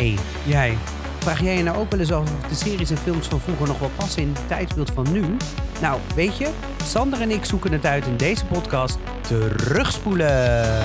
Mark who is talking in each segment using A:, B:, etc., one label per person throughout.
A: hey, jij. Vraag jij je nou ook wel eens af of de series en films van vroeger nog wel passen in het tijdsbeeld van nu? Nou, weet je, Sander en ik zoeken het uit in deze podcast Terugspoelen.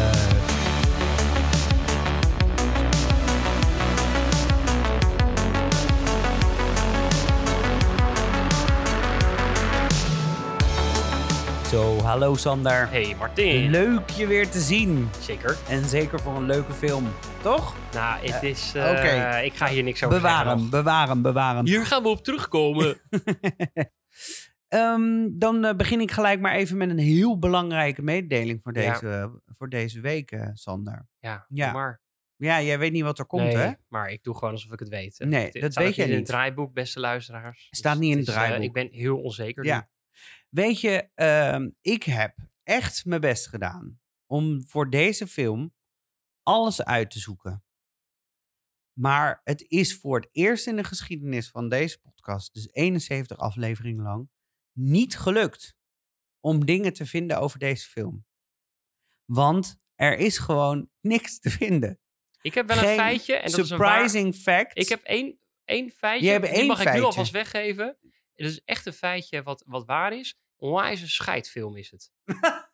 A: Zo, hallo Sander.
B: Hey Martin.
A: Leuk je weer te zien.
B: Zeker.
A: En zeker voor een leuke film, toch?
B: Nou, het is.
A: oké.
B: eh, Ik ga hier niks over
A: Bewaar
B: zeggen
A: hem,
B: nog.
A: bewaar hem, bewaar hem.
B: Hier gaan we op terugkomen.
A: Ehm, dan eh, begin ik gelijk maar even met een heel belangrijke mededeling voor
B: Ja.
A: deze, voor deze week, eh, Sander.
B: ja,
A: Ja.
B: maar.
A: Ja, jij weet niet wat er komt,
B: nee,
A: hè?
B: maar ik doe gewoon alsof ik het weet.
A: Nee,
B: Het- het
A: dat
B: staat
A: weet jij
B: niet in het draaiboek, beste luisteraars.
A: Staat
B: Dus
A: niet in
B: het
A: het
B: is, eh,
A: draaiboek.
B: ik ben heel onzeker. nu.
A: Ja. Weet je, ehm, ik heb echt mijn best gedaan om voor deze film alles uit te zoeken. Maar het is voor het eerst in de geschiedenis van deze podcast, dus 71 afleveringen lang, niet gelukt om dingen te vinden over deze film. Want er is gewoon niks te vinden.
B: Ik heb wel
A: Geen
B: een feitje. En dat is een waar-
A: surprising fact.
B: Ik heb één, één feitje.
A: Je hebt
B: die
A: één
B: mag ik nu alvast weggeven. Het is echt een feitje wat, wat waar is. Onwijs een scheidfilm is het.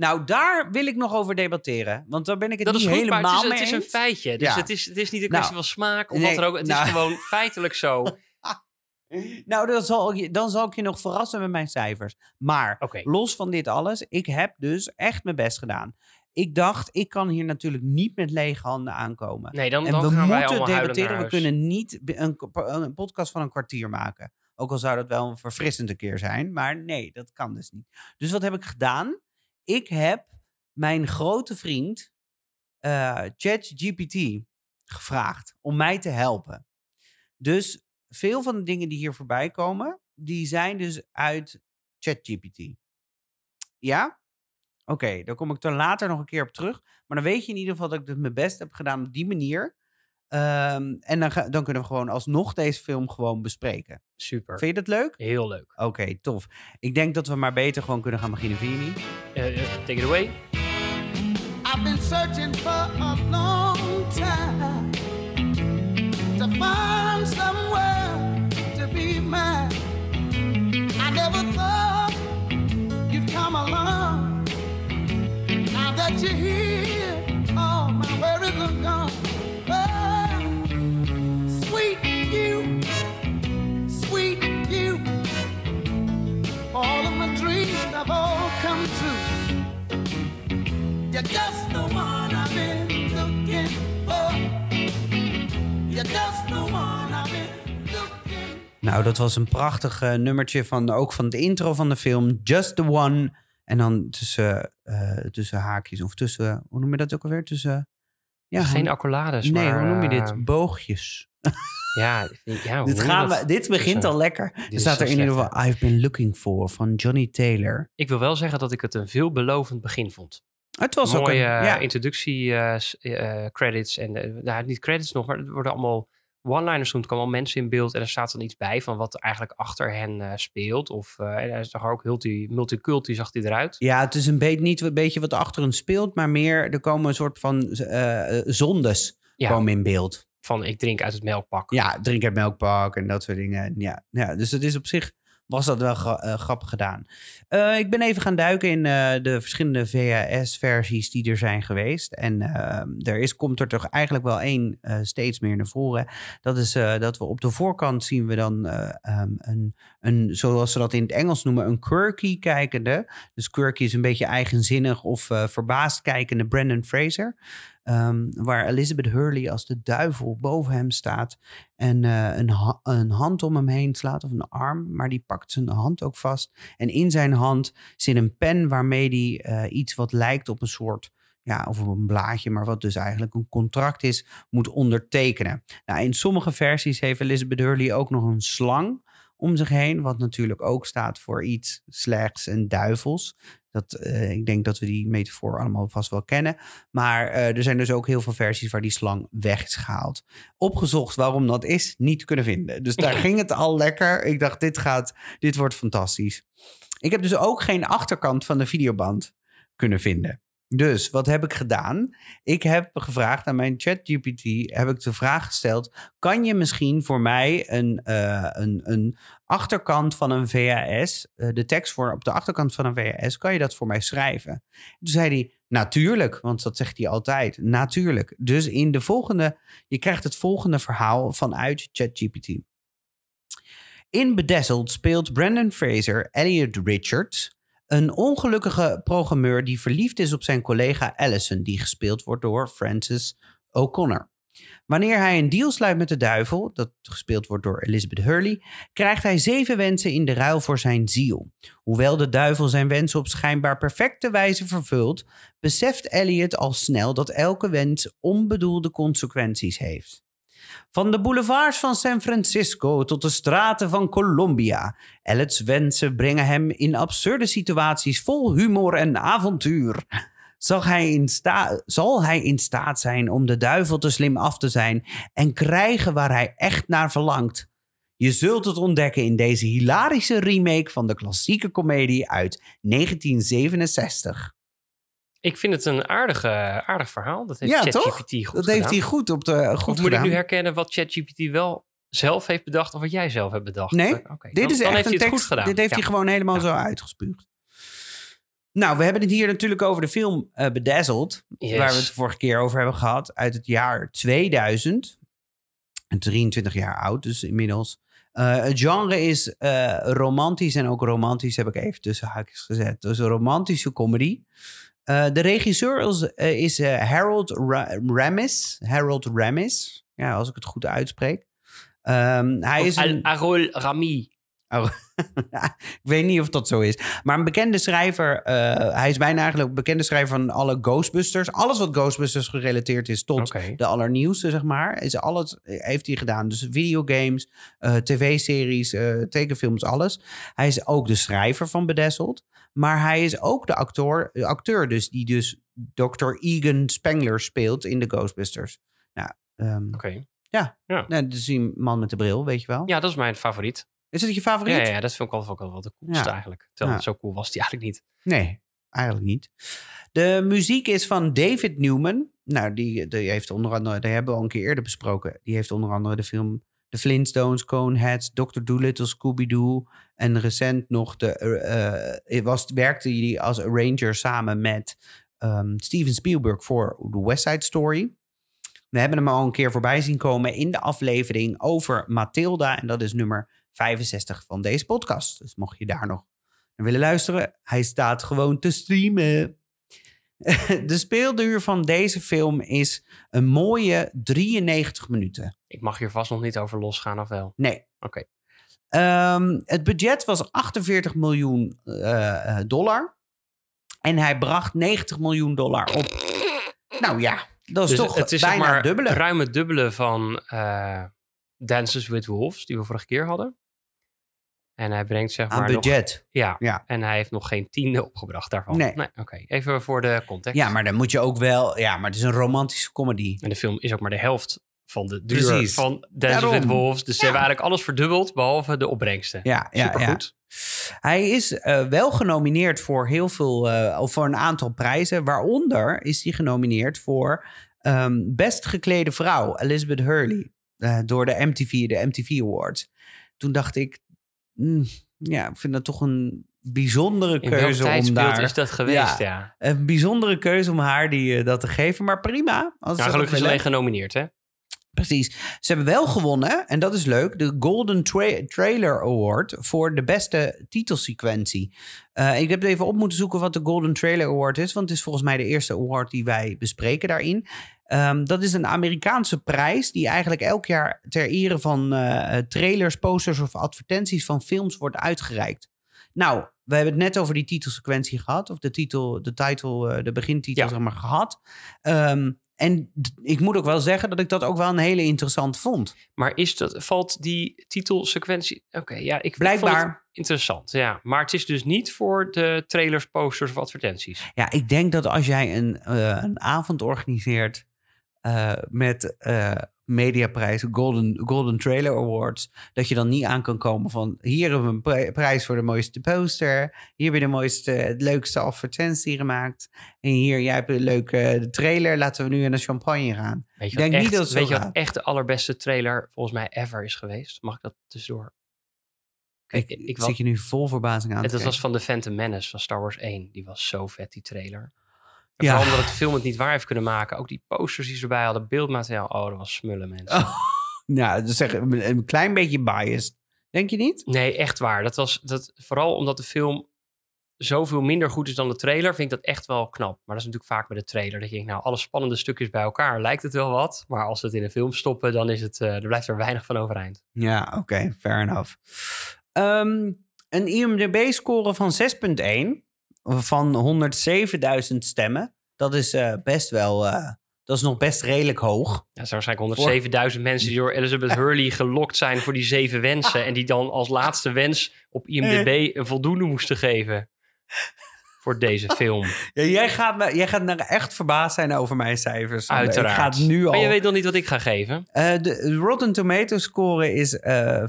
A: Nou, daar wil ik nog over debatteren. Want daar ben ik het
B: Dat
A: niet
B: is goed, maar
A: helemaal
B: het is,
A: mee
B: het is een feitje. Dus
A: Ja.
B: het, is, het is niet een
A: Nou,
B: kwestie van smaak of
A: nee,
B: wat dan ook. Het
A: nou.
B: is gewoon feitelijk zo.
A: Nou, dan zal, ik, je- dan zal ik je nog verrassen met mijn cijfers. Maar los van dit alles, ik heb dus echt mijn best gedaan. Ik dacht, ik kan hier natuurlijk niet met lege handen aankomen.
B: Nee, dan,
A: en
B: dan
A: we
B: gaan
A: moeten debatteren. We kunnen niet een, een podcast van een kwartier maken. Ook al zou dat wel een verfrissende keer zijn. Maar nee, dat kan dus niet. Dus wat heb ik gedaan? Ik heb mijn grote vriend eh ChatGPT gevraagd om mij te helpen. Dus veel van de dingen die hier voorbij komen, die zijn dus uit ChatGPT. Ja? Oké, daar kom ik er later nog een keer op terug. Maar dan weet je in ieder geval dat ik het mijn best heb gedaan op die manier. Ehm, en dan, ga- dan kunnen we gewoon alsnog deze film gewoon bespreken.
B: Super.
A: Vind je dat leuk?
B: Heel leuk.
A: Oké, tof. Ik denk dat we maar beter gewoon kunnen gaan beginnen, vind je niet?
B: Eh, eh, take it away.
C: I've been searching for a long You're just the one I've been looking for. You're just the one I've been looking
A: Nou, dat was een prachtig eh, nummertje van ook van de intro van de film. Just the one. En dan tussen, eh, tussen haakjes of tussen, hoe noem je dat ook alweer? Tussen, ja,
B: Geen accolades,
A: Nee,
B: maar,
A: hoe noem je dit?
B: eh,
A: Boogjes.
B: Ja, ja
A: dit, gaan we, dit begint al lekker. Er staat er in ieder geval I've been looking for van Johnny Taylor.
B: Ik wil wel zeggen dat ik het een veelbelovend begin vond.
A: Het was ook een,
B: eh,
A: ja.
B: introductie eh, s- eh, credits. En eh, nou, niet credits nog, maar er worden allemaal one-liners doen. Er komen allemaal mensen in beeld. En er staat dan iets bij van wat er eigenlijk achter hen eh, speelt. Of eh, en hij zag ook multi, multiculti zag hij eruit.
A: Ja, het is een beetje niet een beetje wat achter hun speelt, maar meer er komen een soort van eh, eh, zondes
B: Ja.
A: komen in beeld.
B: Van ik drink uit het melkpak.
A: Ja, drink uit melkpak en dat soort dingen. Ja, ja dus het is op zich was dat wel eh, grappig gedaan. Eh, ik ben even gaan duiken in eh, de verschillende VHS-versies die er zijn geweest. En er is, komt er toch eigenlijk wel één steeds meer naar voren. Dat is dat we op de voorkant zien we dan eh, ehm, een, een, zoals ze dat in het Engels noemen, een quirky kijkende. Dus quirky is een beetje eigenzinnig of verbaasd kijkende Brandon Fraser. Ehm, waar Elizabeth Hurley als de duivel boven hem staat en eh, een, een hand om hem heen slaat of een arm, maar die pakt zijn hand ook vast. En in zijn hand zit een pen waarmee hij eh, iets wat lijkt op een soort, ja, of een blaadje, maar wat dus eigenlijk een contract is, moet ondertekenen. Nou, in sommige versies heeft Elizabeth Hurley ook nog een slang om zich heen, wat natuurlijk ook staat voor iets slechts en duivels. Dat, eh, ik denk dat we die metafoor allemaal vast wel kennen. Maar eh, er zijn dus ook heel veel versies waar die slang weg is gehaald. Opgezocht waarom dat is, niet kunnen vinden. Dus daar ging het al lekker. Ik dacht, dit, gaat, dit wordt fantastisch. Ik heb dus ook geen achterkant van de videoband kunnen vinden. Dus wat heb ik gedaan? Ik heb gevraagd aan mijn ChatGPT, heb ik de vraag gesteld: kan je misschien voor mij een, eh, een, een achterkant van een VHS, eh, de tekst voor op de achterkant van een VHS, kan je dat voor mij schrijven? Toen zei hij: natuurlijk, want dat zegt hij altijd, natuurlijk. Dus in de volgende, je krijgt het volgende verhaal vanuit ChatGPT. In Bedazzled speelt Brandon Fraser Elliot Richards, een ongelukkige programmeur die verliefd is op zijn collega Allison, die gespeeld wordt door Francis O'Connor. Wanneer hij een deal sluit met de duivel, dat gespeeld wordt door Elizabeth Hurley, krijgt hij zeven wensen in de ruil voor zijn ziel. Hoewel de duivel zijn wensen op schijnbaar perfecte wijze vervult, beseft Elliot al snel dat elke wens onbedoelde consequenties heeft. Van de boulevards van San Francisco tot de straten van Colombia. Elliots wensen brengen hem in absurde situaties vol humor en avontuur. Zal hij, in zal hij in staat zijn om de duivel te slim af te zijn en krijgen waar hij echt naar verlangt? Je zult het ontdekken in deze hilarische remake van de klassieke komedie uit 1967.
B: Ik vind het een aardige, aardig verhaal. Dat heeft
A: Ja,
B: ChatGPT
A: toch?
B: goed
A: Dat
B: gedaan.
A: heeft hij goed op de goed
B: Of moet ik nu herkennen wat ChatGPT wel zelf heeft bedacht of wat jij zelf hebt bedacht?
A: Nee, Dit
B: dan-
A: is echt
B: heeft
A: een
B: hij het
A: tekst.
B: goed gedaan.
A: Dit heeft
B: Ja.
A: hij gewoon helemaal
B: Ja.
A: zo uitgespuugd. Nou, we hebben het hier natuurlijk over de film eh Bedazzled.
B: Yes.
A: Waar we het de vorige keer over hebben gehad. Uit het jaar 2000. En 23 jaar oud dus inmiddels. Eh, het genre is eh, romantisch. En ook romantisch heb ik even tussen haakjes gezet. Dus een romantische comedy. Eh, de regisseur is, eh, is eh, Harold Ra- Ramis. Harold Ramis. Ja, als ik het goed uitspreek. Ehm, hij
B: Of
A: is een...
B: Arol Rami.
A: Oh, ik weet niet of dat zo is. Maar een bekende schrijver. eh, hij is bijna eigenlijk een bekende schrijver van alle Ghostbusters. Alles wat Ghostbusters gerelateerd is tot de allernieuwste, zeg maar. Is alles heeft hij gedaan. Dus videogames, eh, tv-series, eh, tekenfilms, alles. Hij is ook de schrijver van Bedazzled. Maar hij is ook de acteur, de acteur dus, die dus Dr. Egan Spengler speelt in de Ghostbusters. Nou, ehm,
B: Oké.
A: nou, dus die man met de bril, weet je wel.
B: Ja, dat is mijn favoriet.
A: Is het je favoriet?
B: Ja, ja, dat vind ik wel, ook wel, wel de coolste
A: Ja.
B: eigenlijk. Terwijl
A: Ja.
B: zo cool was die eigenlijk niet.
A: Nee, eigenlijk niet. De muziek is van David Newman. Nou, die, die heeft onder andere, die hebben we al een keer eerder besproken. Die heeft onder andere de film The Flintstones, Coneheads, Dr. Dolittle, Scooby-Doo. En recent nog de, eh, eh, was, werkte hij als arranger samen met ehm, Steven Spielberg voor The West Side Story. We hebben hem al een keer voorbij zien komen in de aflevering over Matilda. En dat is nummer 65 van deze podcast. Dus mocht je daar nog naar willen luisteren, hij staat gewoon te streamen. De speelduur van deze film is een mooie 93 minuten.
B: Ik mag hier vast nog niet over losgaan of wel.
A: Nee.
B: Oké.
A: Ehm, het budget was 48 miljoen eh, eh, dollar. En hij bracht 90 miljoen dollar op. Nou ja, dat is
B: Dus
A: toch
B: het is
A: bijna
B: zeg maar
A: het dubbele.
B: ruim het dubbele van eh Dances with Wolves, die we vorige keer hadden. En hij brengt zeg
A: Aan
B: maar nog...
A: budget.
B: Ja,
A: Ja.
B: en hij heeft nog geen tiende opgebracht daarvan.
A: Nee.
B: Oké, even voor de context.
A: Ja, maar dan moet je ook wel... Ja, maar het is een romantische comedy.
B: En de film is ook maar de helft van de duur
A: Precies.
B: van
A: Daarom.
B: Wolves. Dus ze hebben eigenlijk alles verdubbeld, behalve de opbrengsten.
A: Ja, ja, ja.
B: Supergoed.
A: Hij is eh, wel genomineerd voor heel veel, eh, of voor een aantal prijzen. Waaronder is hij genomineerd voor ehm, best geklede vrouw, Elizabeth Hurley, eh, door de MTV, de MTV Awards. Toen dacht ik, mm, ja, ik vind dat toch een bijzondere keuze om daar,
B: is dat geweest, ja.
A: een bijzondere keuze om haar die, eh, dat te geven. Maar prima. Als
B: Nou, gelukkig is alleen genomineerd, hè?
A: Precies. Ze hebben wel gewonnen, en dat is leuk, de Golden Tra- Trailer Award voor de beste titelsequentie. Eh, ik heb even op moeten zoeken wat de Golden Trailer Award is, want het is volgens mij de eerste award die wij bespreken daarin. Ehm, dat is een Amerikaanse prijs die eigenlijk elk jaar ter ere van eh, trailers, posters of advertenties van films wordt uitgereikt. Nou, we hebben het net over die titelsequentie gehad, of de titel, de titel, eh, de begintitel
B: Ja.
A: zeg maar gehad. Ehm, en ik moet ook wel zeggen dat ik dat ook wel een hele interessant vond.
B: Maar is dat, valt die titelsequentie... Oké, ja, ik
A: Blijkbaar.
B: vond het interessant, ja. Maar het is dus niet voor de trailers, posters of advertenties.
A: Ja, ik denk dat als jij een, eh, een avond organiseert eh, met eh, mediaprijs, Golden, Golden Trailer Awards, dat je dan niet aan kan komen van hier hebben we een pri- prijs voor de mooiste poster, hier heb je de mooiste, het leukste advertentie gemaakt en hier, jij hebt een leuke trailer, laten we nu in de champagne gaan.
B: Weet je,
A: denk
B: wat
A: niet dat
B: weet je wat echt de allerbeste trailer volgens mij ever is geweest? Mag ik dat tussendoor?
A: Ik,
B: ik
A: zit je nu vol verbazing aan
B: Het dat was van The Phantom Menace van Star Wars 1. Die was zo vet, die trailer. En
A: Ja.
B: Vooral omdat het film het niet waar heeft kunnen maken. Ook die posters die ze erbij hadden, beeldmateriaal. Oh, dat was smullen, mensen.
A: Oh. Nou, dus zeg, een, klein beetje biased. Denk je niet?
B: Nee, echt waar. Dat was dat, vooral omdat de film zoveel minder goed is dan de trailer, vind ik dat echt wel knap. Maar dat is natuurlijk vaak met de trailer. Dat je denkt, nou, alle spannende stukjes bij elkaar lijkt het wel wat. Maar als we het in een film stoppen, dan is het, eh, er blijft er weinig van overeind.
A: Ja, oké, fair enough. Ehm, een IMDb-score van 6,1 van 107.000 stemmen. Dat is eh, best wel, eh, dat is nog best redelijk hoog.
B: Ja, er zijn waarschijnlijk 107.000 mensen die door Elizabeth Hurley gelokt zijn voor die zeven wensen. En die dan als laatste wens op IMDb een voldoende moesten geven. Voor deze film.
A: Ja, jij, gaat me, jij gaat echt verbaasd zijn over mijn cijfers. Sander.
B: Uiteraard.
A: Ik ga het nu al...
B: Maar je weet nog niet wat ik ga geven.
A: Eh, de Rotten Tomatoes score is eh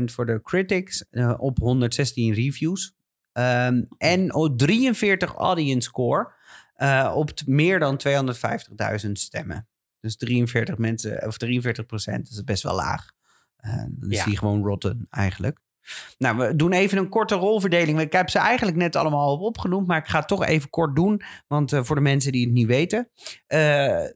A: 50% voor de critics eh, op 116 reviews. Ehm, en oh, 43 audience score eh, op meer dan 250.000 stemmen. Dus 43 mensen, of 43 procent, dat is best wel laag. Eh, dan is
B: Ja.
A: die gewoon rotten eigenlijk. Nou, we doen even een korte rolverdeling. Ik heb ze eigenlijk net allemaal al opgenoemd, maar ik ga het toch even kort doen. Want eh, voor de mensen die het niet weten. eh,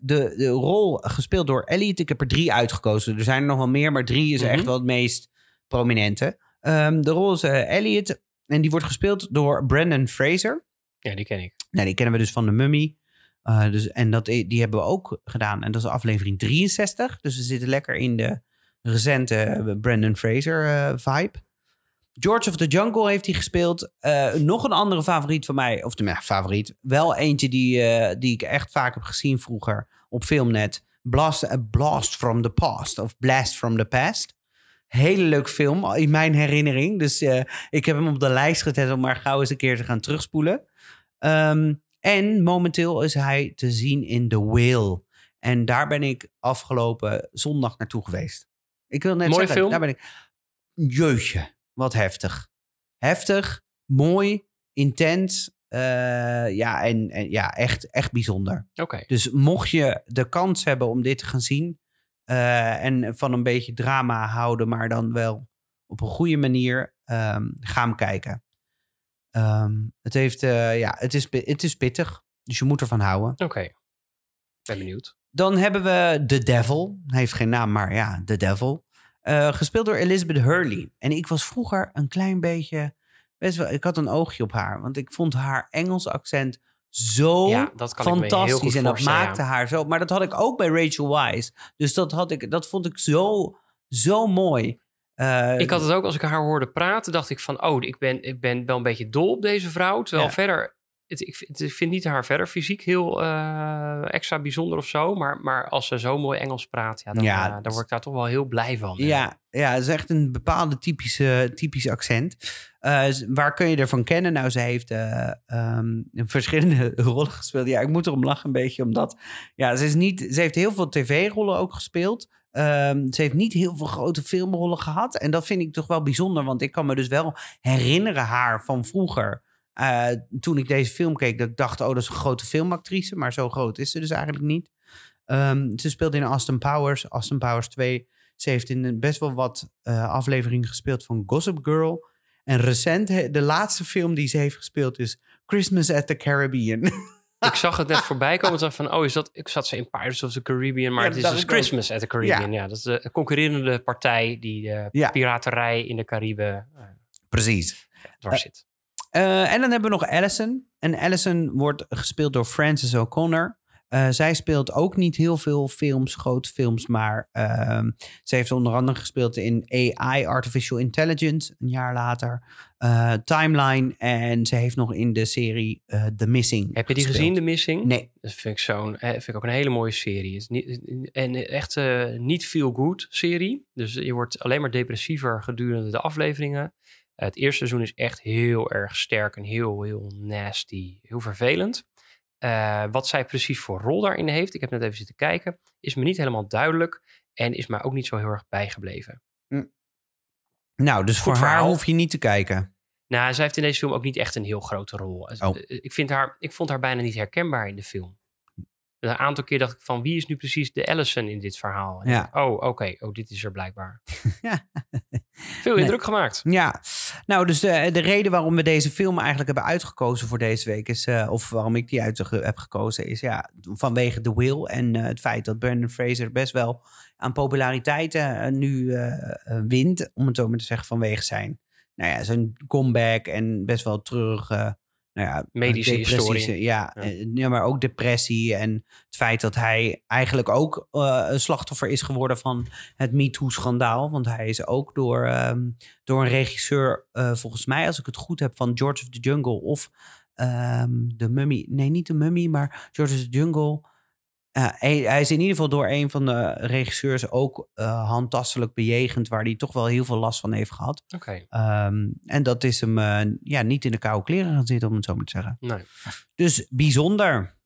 A: de, de rol gespeeld door Elliot, ik heb er drie uitgekozen. Er zijn er nog wel meer, maar drie is
B: Mhm.
A: echt wel het meest prominente. Ehm, de rol is eh, Elliot en die wordt gespeeld door Brandon Fraser.
B: Ja, die ken ik.
A: Nou, die kennen we dus van de Mummy. Eh, dus, en dat, die hebben we ook gedaan. En dat is aflevering 63. Dus we zitten lekker in de recente eh, Brandon Fraser eh, vibe. George of the Jungle heeft hij gespeeld. Nog een andere favoriet van mij. Of tenminste, favoriet. Wel eentje die, die ik echt vaak heb gezien vroeger op Filmnet. Blast, A Blast from the Past. Of Blast from the Past. Hele leuk film in mijn herinnering. Dus eh, ik heb hem op de lijst gezet om maar gauw eens een keer te gaan terugspoelen. Ehm, en momenteel is hij te zien in The Whale. En daar ben ik afgelopen zondag naartoe geweest. Ik wil net
B: Mooie
A: zeggen,
B: film?
A: daar ben ik... Jeutje, wat heftig. Heftig, mooi, intens. eh, ja, en, en ja, echt, echt bijzonder.
B: Oké.
A: Dus mocht je de kans hebben om dit te gaan zien... eh, en van een beetje drama houden, maar dan wel op een goede manier... ehm, ga hem kijken. Ehm, het, heeft, eh, ja, het, is, het is pittig, dus je moet ervan houden.
B: Oké. Ben benieuwd.
A: Dan hebben we The Devil. Hij heeft geen naam, maar ja, The Devil. Eh, gespeeld door Elizabeth Hurley. En ik was vroeger een klein beetje... Best wel, ik had een oogje op haar. Want ik vond haar Engels accent zo
B: ja, dat kan
A: fantastisch. En dat maakte haar zo... Maar dat had ik ook bij Rachel Wise. Dus dat, had ik, dat vond ik zo, zo mooi. Eh,
B: Ik had het ook als ik haar hoorde praten, dacht ik van, oh, ik ben, ik ben wel een beetje dol op deze vrouw. Terwijl
A: Ja.
B: verder, het, ik, vind- ik vind niet haar verder fysiek heel eh, extra bijzonder of zo. Maar, maar als ze zo mooi Engels praat, ja, dan,
A: Ja,
B: eh, dan word ik daar toch wel heel blij van.
A: Ja, ja, het is echt een bepaalde typische, typisch accent. Eh, waar kun je ervan kennen? Nou, ze heeft eh, ehm, verschillende rollen gespeeld. Ja, ik moet erom lachen een beetje, omdat... Ja, ze, is niet, ze heeft heel veel tv-rollen ook gespeeld. Ehm, ze heeft niet heel veel grote filmrollen gehad. En dat vind ik toch wel bijzonder, want ik kan me dus wel herinneren haar van vroeger... Eh, toen ik deze film keek, dat ik dacht, oh, dat is een grote filmactrice. Maar zo groot is ze dus eigenlijk niet. Ehm, ze speelde in Austin Powers, Austin Powers 2. Ze heeft in best wel wat eh, afleveringen gespeeld van Gossip Girl. En recent, de laatste film die ze heeft gespeeld is Christmas at the Caribbean.
B: Ik zag het net voorbij komen en dacht van, oh, is dat... Ik zat ze in Pirates of the Caribbean, maar
A: Ja,
B: het is dus. Christmas at the Caribbean. Ja. dat is de concurrerende partij die de
A: Ja.
B: piraterij in de Cariben eh,
A: Precies.
B: dwars zit.
A: Eh, en dan hebben we nog Allison. En Allison wordt gespeeld door Frances O'Connor. Eh, zij speelt ook niet heel veel films, grote films, maar ehm, ze heeft onder andere gespeeld in AI, Artificial Intelligence, een jaar later, eh, Timeline en ze heeft nog in de serie The Missing
B: Heb je die
A: gespeeld.
B: gezien, The Missing?
A: Nee.
B: Dat vind ik, zo'n, vind ik ook een hele mooie serie. Het is niet, en echt niet feel good serie. Dus je wordt alleen maar depressiever gedurende de afleveringen. Het eerste seizoen is echt heel erg sterk en heel, heel nasty. Heel vervelend. Eh, wat zij precies voor rol daarin heeft, ik heb net even zitten kijken, is me niet helemaal duidelijk en is mij ook niet zo heel erg bijgebleven.
A: Nou, dus voor haar hoef je niet te kijken.
B: Nou, zij heeft in deze film ook niet echt een heel grote rol.
A: Oh.
B: Eh, Ik, vind haar, ik vond haar bijna niet herkenbaar in de film. Een aantal keer dacht ik van wie is nu precies de Allison in dit verhaal? En
A: Ja.
B: Oh, oké. Oh, dit is er blijkbaar.
A: Ja.
B: Veel indruk gemaakt.
A: Ja, nou, dus de, de reden waarom we deze film eigenlijk hebben uitgekozen voor deze week is, eh, of waarom ik die uit heb gekozen, is ja, vanwege The Will en eh, het feit dat Brandon Fraser best wel aan populariteit eh, nu eh, eh, wint, om het zo maar te zeggen, vanwege zijn, nou ja, zijn comeback en best wel treurige, nou ja,
B: Medische historie.
A: Ja,
B: Ja.
A: eh, ja, maar ook depressie en het feit dat hij eigenlijk ook eh, een slachtoffer is geworden van het MeToo-schandaal, want hij is ook door ehm, door een regisseur, eh, volgens mij, als ik het goed heb, van George of the Jungle of ehm The Mummy. Nee, niet The Mummy, maar George of the Jungle. Eh, hij, hij is in ieder geval door een van de regisseurs ook eh, handtastelijk bejegend, waar hij toch wel heel veel last van heeft gehad.
B: Oké.
A: Ehm, en dat is hem eh, ja, niet in de koude kleren gaan zitten, om het zo maar te zeggen.
B: Nee.
A: Dus bijzonder.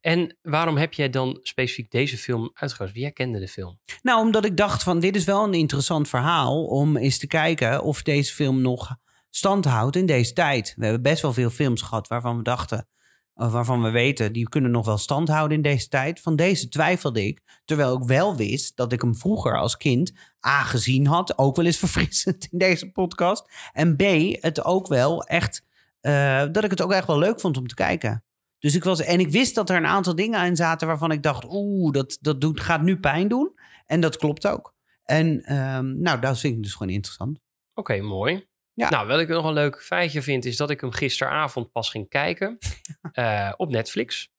B: En waarom heb jij dan specifiek deze film uitgekozen? Wie jij kende de film?
A: Nou, omdat ik dacht van dit is wel een interessant verhaal om eens te kijken of deze film nog stand houdt in deze tijd. We hebben best wel veel films gehad waarvan we dachten, waarvan we weten, die kunnen nog wel stand houden in deze tijd. Van deze twijfelde ik, terwijl ik wel wist dat ik hem vroeger als kind A gezien had, ook wel eens verfrissend in deze podcast. En B, het ook wel echt, eh, dat ik het ook echt wel leuk vond om te kijken. Dus ik was, en ik wist dat er een aantal dingen in zaten waarvan ik dacht, oeh, dat, dat doet, gaat nu pijn doen. En dat klopt ook. En ehm, nou, dat vind ik dus gewoon interessant.
B: Oké, mooi.
A: Ja.
B: Nou, wat ik nog een leuk feitje vind, is dat ik hem gisteravond pas ging kijken eh, op Netflix.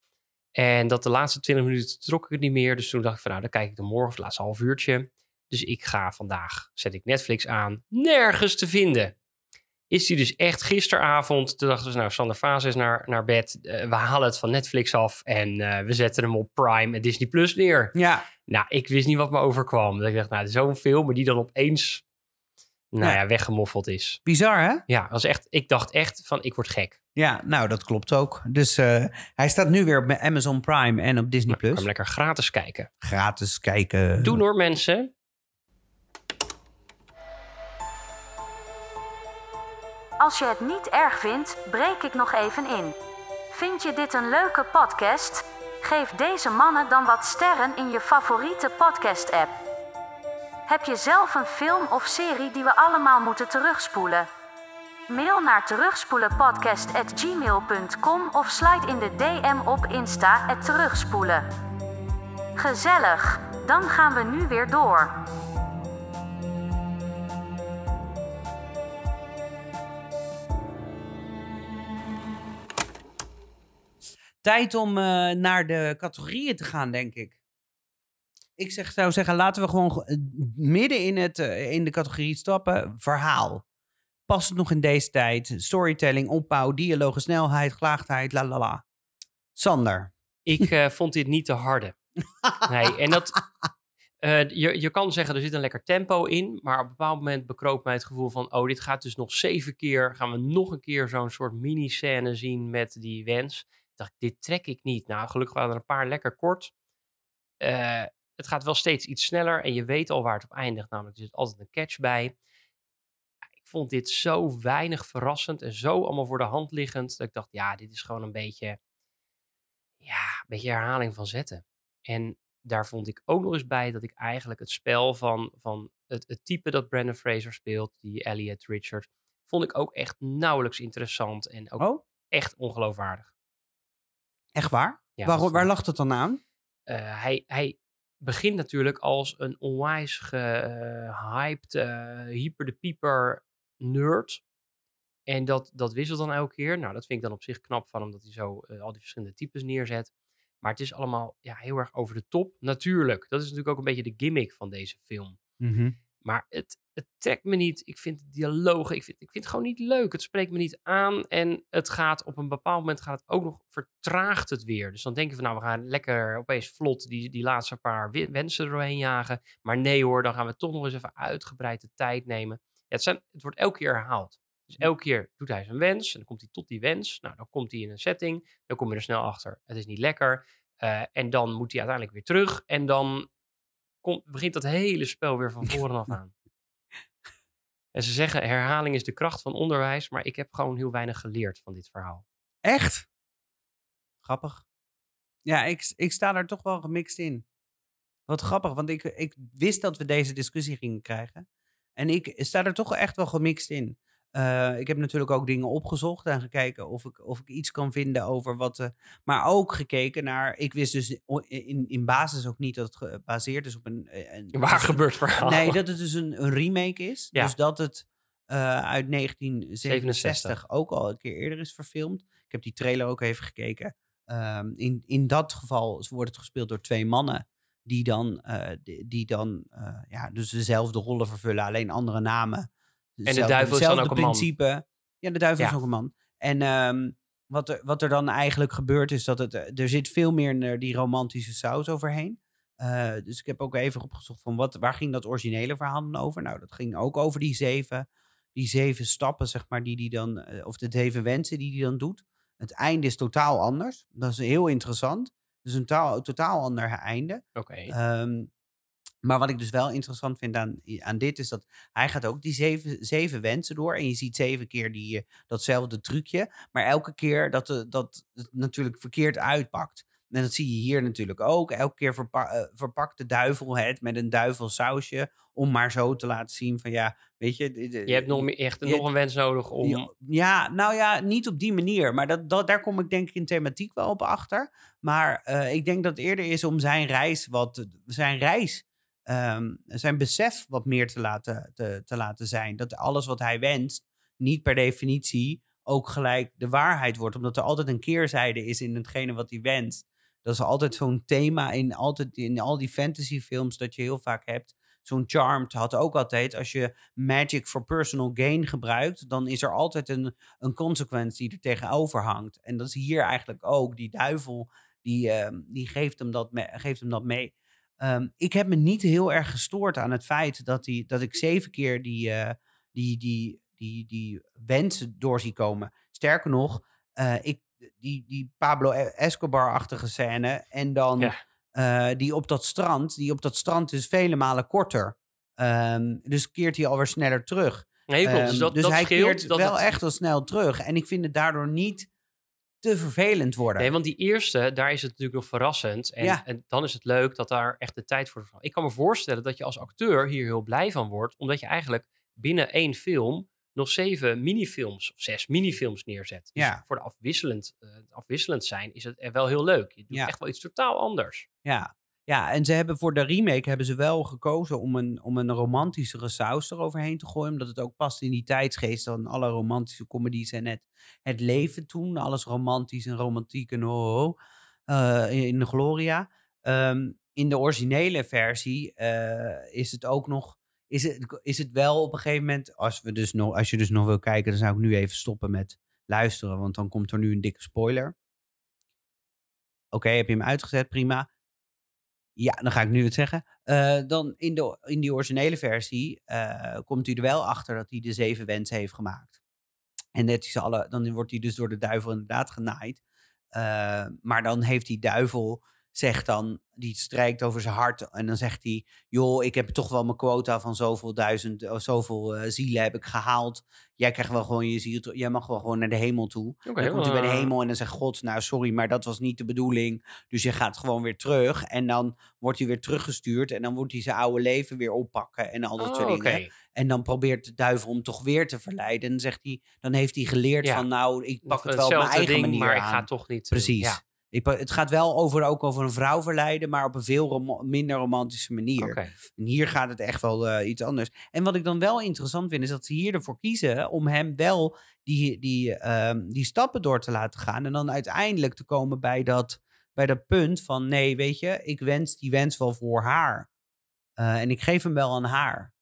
B: En dat de laatste 20 minuten trok ik het niet meer. Dus toen dacht ik van nou, dan kijk ik dan morgen of het laatste half uurtje. Dus ik ga vandaag, zet ik Netflix aan, nergens te vinden. Is die dus echt gisteravond, toen dachten ze nou, Sander Vaas is naar, naar bed. Eh, we halen het van Netflix af en eh, we zetten hem op Prime en Disney Plus neer.
A: Ja,
B: Nou, ik wist niet wat me overkwam. Dat ik dacht, nou, zo'n film, maar die dan opeens, nou
A: Ja.
B: ja, weggemoffeld is.
A: bizar hè?
B: Ja, was echt, ik dacht echt van, ik word gek.
A: Ja, nou, dat klopt ook. Dus eh, hij staat nu weer op Amazon Prime en op Disney
B: Ik kan
A: Plus.
B: hem lekker gratis kijken.
A: Gratis kijken.
B: Doen hoor, mensen.
D: Als je het niet erg vindt, breek ik nog even in. Vind je dit een leuke podcast? Geef deze mannen dan wat sterren in je favoriete podcast-app. Heb je zelf een film of serie die we allemaal moeten terugspoelen? Mail naar terugspoelenpodcast.gmail.com of slide in de DM op Insta het terugspoelen. Gezellig, dan gaan we nu weer door.
A: Tijd om eh, naar de categorieën te gaan, denk ik. Ik zeg, zou zeggen, laten we gewoon eh, midden in, het, eh, in de categorie stappen. Verhaal. Past het nog in deze tijd? Storytelling, opbouw, dialogen, snelheid, gelaagdheid, la la la. Sander.
B: Ik eh, vond dit niet te harde. Nee, en dat... je, je kan zeggen, er zit een lekker tempo in. Maar op een bepaald moment bekroop mij het gevoel van... Oh, dit gaat dus nog zeven keer. Gaan we nog een keer zo'n soort mini-scène zien met die wens. Ik dacht, dit trek ik niet. Nou, gelukkig waren er een paar lekker kort. Eh, het gaat wel steeds iets sneller. En je weet al waar het op eindigt. Namelijk, er zit altijd een catch bij. Ik vond dit zo weinig verrassend. En zo allemaal voor de hand liggend. Dat ik dacht, ja, dit is gewoon een beetje ja, een beetje herhaling van zetten. En daar vond ik ook nog eens bij dat ik eigenlijk het spel van, van het, het type dat Brandon Fraser speelt, die Elliot Richard, vond ik ook echt nauwelijks interessant en ook
A: Oh,
B: echt ongeloofwaardig.
A: echt waar?
B: Ja,
A: waar, waar lag het dan aan?
B: Eh, hij, hij begint natuurlijk als een onwijs gehyped, eh hyper de pieper nerd. En dat, dat wisselt dan elke keer. Nou, dat vind ik dan op zich knap van hem dat hij zo eh, al die verschillende types neerzet. Maar het is allemaal ja, heel erg over de top. Natuurlijk, dat is natuurlijk ook een beetje de gimmick van deze film. Maar het, het trekt me niet. Ik vind de dialogen, ik vind, ik vind het gewoon niet leuk. Het spreekt me niet aan. En het gaat op een bepaald moment gaat het ook nog, vertraagt het weer. Dus dan denken we, nou, we gaan lekker opeens vlot die, die laatste paar wensen doorheen jagen. Maar nee hoor, dan gaan we toch nog eens even uitgebreid de tijd nemen. Ja, het, zijn, het wordt elke keer herhaald. Dus elke keer doet hij zijn wens en dan komt hij tot die wens. Nou, dan komt hij in een setting, dan kom je er snel achter. Het is niet lekker. eh, en dan moet hij uiteindelijk weer terug. En dan komt, begint dat hele spel weer van voren af aan. En ze zeggen herhaling is de kracht van onderwijs, maar ik heb gewoon heel weinig geleerd van dit verhaal.
A: Echt? Grappig. Ja, ik, ik sta daar toch wel gemixt in. Wat grappig, want ik, ik wist dat we deze discussie gingen krijgen. En ik sta er toch echt wel gemixt in. Eh, ik heb natuurlijk ook dingen opgezocht en gekeken of ik, of ik iets kan vinden over wat. eh, maar ook gekeken naar. Ik wist dus in, in basis ook niet dat het gebaseerd is op een. eh, een
B: waar gebeurd verhaal.
A: Nee, dat het dus een, een remake is.
B: Ja.
A: Dus dat het uit 1967
B: 67.
A: ook al een keer eerder is verfilmd. Ik heb die trailer ook even gekeken. Ehm, in, in dat geval wordt het gespeeld door twee mannen. Die dan, die, die dan ja, dus dezelfde rollen vervullen, alleen andere namen. Hetzelfde-
B: duivel is dan ook een man.
A: principe. Ja, de duivel is ook een man. En ehm, wat, er, wat er dan eigenlijk gebeurt is dat het, eh, er zit veel meer eh, die romantische saus overheen. Eh, dus ik heb ook even opgezocht van wat, waar ging dat originele verhaal dan over? Nou, dat ging ook over die zeven, die zeven stappen, zeg maar, die die dan, of de zeven wensen die die dan doet. Het einde is totaal anders. Dat is heel interessant. Dus een taal, totaal ander einde.
B: Oké.
A: Ehm, maar wat ik dus wel interessant vind aan, aan dit is dat hij gaat ook die zeven, zeven wensen door. En je ziet zeven keer die, eh, datzelfde trucje. Maar elke keer dat, de, dat het natuurlijk verkeerd uitpakt. En dat zie je hier natuurlijk ook. Elke keer verpa eh, verpakt de duivel het met een duivelsausje. Om maar zo te laten zien van ja, weet je. de- de-
B: Je hebt nog echt
A: je-
B: nog een wens nodig om...
A: ja, nou ja, niet op die manier. Maar dat, dat, daar kom ik denk ik in thematiek wel op achter. Maar eh, ik denk dat het eerder is om zijn reis, wat, zijn reis, ehm, zijn besef wat meer te laten, te, te laten zijn. Dat alles wat hij wenst, niet per definitie ook gelijk de waarheid wordt. Omdat er altijd een keerzijde is in hetgene wat hij wenst. Dat is altijd zo'n thema in, altijd, in al die fantasyfilms dat je heel vaak hebt. Zo'n Charmed had ook altijd, als je magic for personal gain gebruikt, dan is er altijd een, een consequence die er tegenover hangt. En dat is hier eigenlijk ook. Die duivel, die, ehm, die geeft, hem dat geeft hem dat mee. Ehm, ik heb me niet heel erg gestoord aan het feit dat, die, dat ik zeven keer die, eh, die, die, die, die wensen door zie komen. Sterker nog, eh, ik, die, die Pablo Escobar-achtige scène en dan
B: Ja.
A: eh, die op dat strand, die op dat strand is vele malen korter. Ehm, dus keert hij alweer sneller terug.
B: Nee, klopt. Dus
A: Ehm,
B: dat,
A: dus
B: dat
A: hij
B: scheelt.
A: keert
B: dat
A: wel
B: het-
A: echt wel snel terug. En ik vind het daardoor niet te vervelend worden.
B: Nee, want die eerste, daar is het natuurlijk nog verrassend. En,
A: Ja.
B: en dan is het leuk dat daar echt de tijd voor is. Ik kan me voorstellen dat je als acteur hier heel blij van wordt. Omdat je eigenlijk binnen één film nog zeven minifilms of zes minifilms neerzet. Dus
A: Ja.
B: voor de afwisselend, eh, afwisselend zijn is het er wel heel leuk. Je doet
A: Ja.
B: echt wel iets totaal anders.
A: Ja. Ja, en ze hebben voor de remake hebben ze wel gekozen om een, om een romantischere saus eroverheen te gooien. Omdat het ook past in die tijdsgeest van alle romantische comedies en het, het leven toen. Alles romantisch en romantiek en ho, ho, eh, in, in de Gloria. Ehm, in de originele versie eh, is het ook nog. Is het, is het wel op een gegeven moment. Als, we dus nog, als je dus nog wil kijken, dan zou ik nu even stoppen met luisteren. Want dan komt er nu een dikke spoiler. Oké, heb je hem uitgezet? Prima. Ja, dan ga ik nu het zeggen. Eh, dan in, de, in die originele versie eh, komt hij er wel achter dat hij de zeven wensen heeft gemaakt. En net is alle, dan wordt hij dus door de duivel inderdaad genaaid. Eh, maar dan heeft die duivel, zegt dan, die strijkt over zijn hart. En dan zegt hij, joh, ik heb toch wel mijn quota van zoveel duizend, of zoveel eh, zielen heb ik gehaald. Jij krijgt wel gewoon je ziel, jij mag wel gewoon naar de hemel toe. Dan komt hij bij de
B: eh,
A: hemel en dan zegt God, nou sorry, maar dat was niet de bedoeling. Dus je gaat gewoon weer terug. En dan wordt hij weer teruggestuurd. En dan moet hij zijn oude leven weer oppakken en al dat
B: Oh,
A: soort
B: oké.
A: dingen. En dan probeert de duivel hem toch weer te verleiden. En dan zegt hij, dan heeft hij geleerd
B: Ja.
A: van nou, ik pak het wel op mijn eigen
B: ding,
A: manier
B: maar ik
A: aan.
B: ga toch niet... eh,
A: Precies.
B: Ja,
A: Ik, het gaat wel over, ook over een vrouw verleiden, maar op een veel minder romantische manier. En hier gaat het echt wel eh, iets anders. En wat ik dan wel interessant vind, is dat ze hier ervoor kiezen om hem wel die, die, ehm, die stappen door te laten gaan. En dan uiteindelijk te komen bij dat, bij dat punt van nee, weet je, ik wens die wens wel voor haar. Eh, en ik geef hem wel aan haar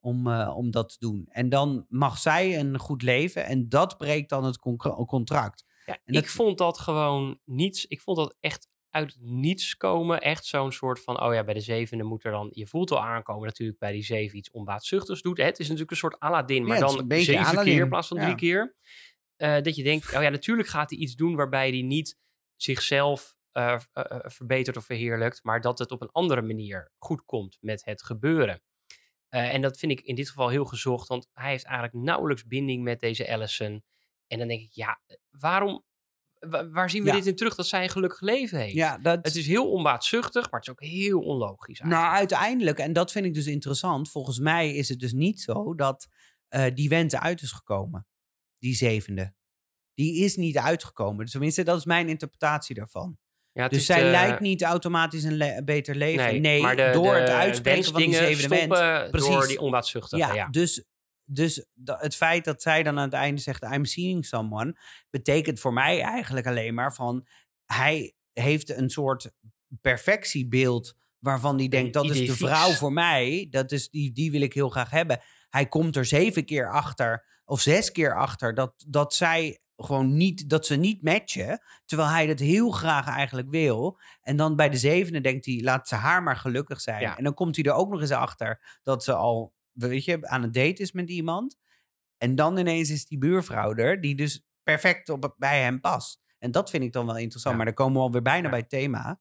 A: om, eh, om dat te doen. En dan mag zij een goed leven en dat breekt dan het con- contract.
B: Ja,
A: En dat-
B: Ik vond dat gewoon niets. Ik vond dat echt uit niets komen. Echt zo'n soort van, oh ja, bij de zevende moet er dan... Je voelt al aankomen natuurlijk bij die zeven iets onbaatzuchtigs doet. Hè? Het is natuurlijk een soort Aladdin, maar
A: Ja,
B: dan zeven
A: Aladdin,
B: keer in plaats van
A: ja.
B: drie keer. Eh, dat je denkt, oh ja, natuurlijk gaat hij iets doen waarbij hij niet zichzelf eh, eh, verbetert of verheerlijkt, maar dat het op een andere manier goed komt met het gebeuren. En dat vind ik in dit geval heel gezocht, want hij heeft eigenlijk nauwelijks binding met deze Allison. En dan denk ik, ja, eh, waarom, wa- waar zien we
A: Ja.
B: dit in terug dat zij een gelukkig leven heeft?
A: Ja, dat,
B: Het is heel onbaatzuchtig, maar het is ook heel onlogisch eigenlijk.
A: Nou, uiteindelijk, en dat vind ik dus interessant. Volgens mij is het dus niet zo dat eh, die wens uit is gekomen. Die zevende. Die is niet uitgekomen. Tenminste, dat is mijn interpretatie daarvan.
B: ja,
A: Dus zij
B: de-
A: leidt niet automatisch een, le- beter leven. Nee,
B: maar de,
A: door
B: de
A: het uitspreken van die zevende wens.
B: stoppen door
A: Precies.
B: die onbaatzuchtige.
A: Ja,
B: Ja,
A: dus, dus het feit dat zij dan aan het einde zegt... I'm seeing someone... betekent voor mij eigenlijk alleen maar van... hij heeft een soort perfectiebeeld... waarvan hij denkt, dat is de vrouw voor mij. Dat is, die, die wil ik heel graag hebben. Hij komt er zeven keer achter... of zes keer achter... dat, dat zij gewoon niet... dat ze niet matchen... terwijl hij dat heel graag eigenlijk wil... En dan bij de zevende denkt hij, laat ze haar maar gelukkig zijn.
B: Ja.
A: En dan komt hij er ook nog eens achter dat ze al, weet je, aan het date is met iemand. En dan ineens is die buurvrouw er, die dus perfect op, bij hem past. En dat vind ik dan wel interessant.
B: Ja.
A: Maar dan komen we alweer bijna
B: Ja.
A: bij het thema.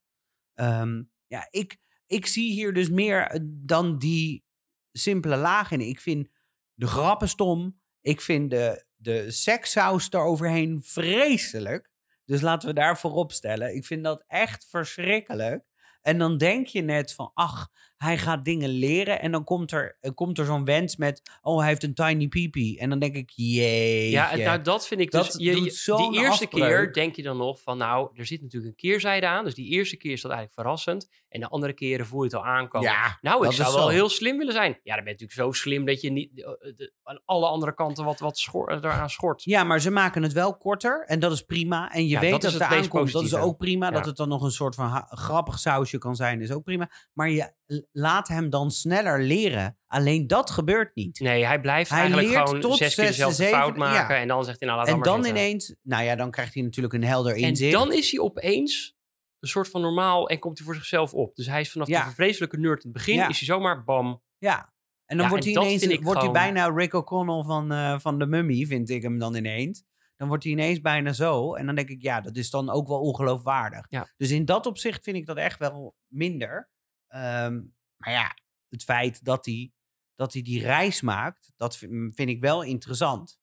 A: Ehm, ja, ik, ik zie hier dus meer eh, dan die simpele laag in. Ik vind de grappen stom. Ik vind de, de sekssaus eroverheen vreselijk. Dus laten we daar voorop stellen. Ik vind dat echt verschrikkelijk. En dan denk je net van, ach, hij gaat dingen leren. En dan komt er, eh, komt er zo'n wens met, oh, hij heeft een tiny peepee. En dan denk ik, jee.
B: Ja, nou, dat vind ik
A: Dat
B: dus. Je, je-
A: zo'n
B: die eerste
A: afbreuk.
B: keer denk je dan nog van, nou, er zit natuurlijk een keerzijde aan. Dus die eerste keer is dat eigenlijk verrassend. En de andere keren voel je het al aankomen.
A: Ja,
B: nou, ik
A: dat
B: zou wel
A: zo.
B: heel slim willen zijn. Ja, dan ben je natuurlijk zo slim dat je niet eh, de- aan alle andere kanten wat, wat schor, eraan schort.
A: Ja, maar ze maken het wel korter en dat is prima. En je
B: Ja,
A: weet
B: dat
A: dat, het aankomt, dat is ook prima. Dat het dan nog een soort van grappig sausje kan zijn, is ook prima. Maar je laat hem dan sneller leren. Alleen dat gebeurt niet.
B: Nee, hij blijft
A: Hij
B: eigenlijk
A: leert
B: gewoon
A: tot
B: zes keer dezelfde fout maken.
A: ja.
B: En dan zegt hij, nou, laat
A: en
B: maar
A: dan ineens, nou ja, dan krijgt hij natuurlijk een helder
B: En
A: inzicht.
B: dan is hij opeens een soort van normaal en komt hij voor zichzelf op. Dus hij is vanaf
A: Ja.
B: de vreselijke nerd in het begin,
A: Ja.
B: is hij zomaar bam.
A: Ja. En dan wordt
B: en
A: hij ineens wordt hij bijna Rick O'Connell van, eh, van de Mummy, vind ik hem dan ineens. Dan wordt hij ineens bijna zo. En dan denk ik, ja, dat is dan ook wel ongeloofwaardig.
B: Ja.
A: Dus in dat opzicht vind ik dat echt wel minder. Ehm, maar ja, het feit dat hij, dat hij die reis maakt, dat vind, vind ik wel interessant.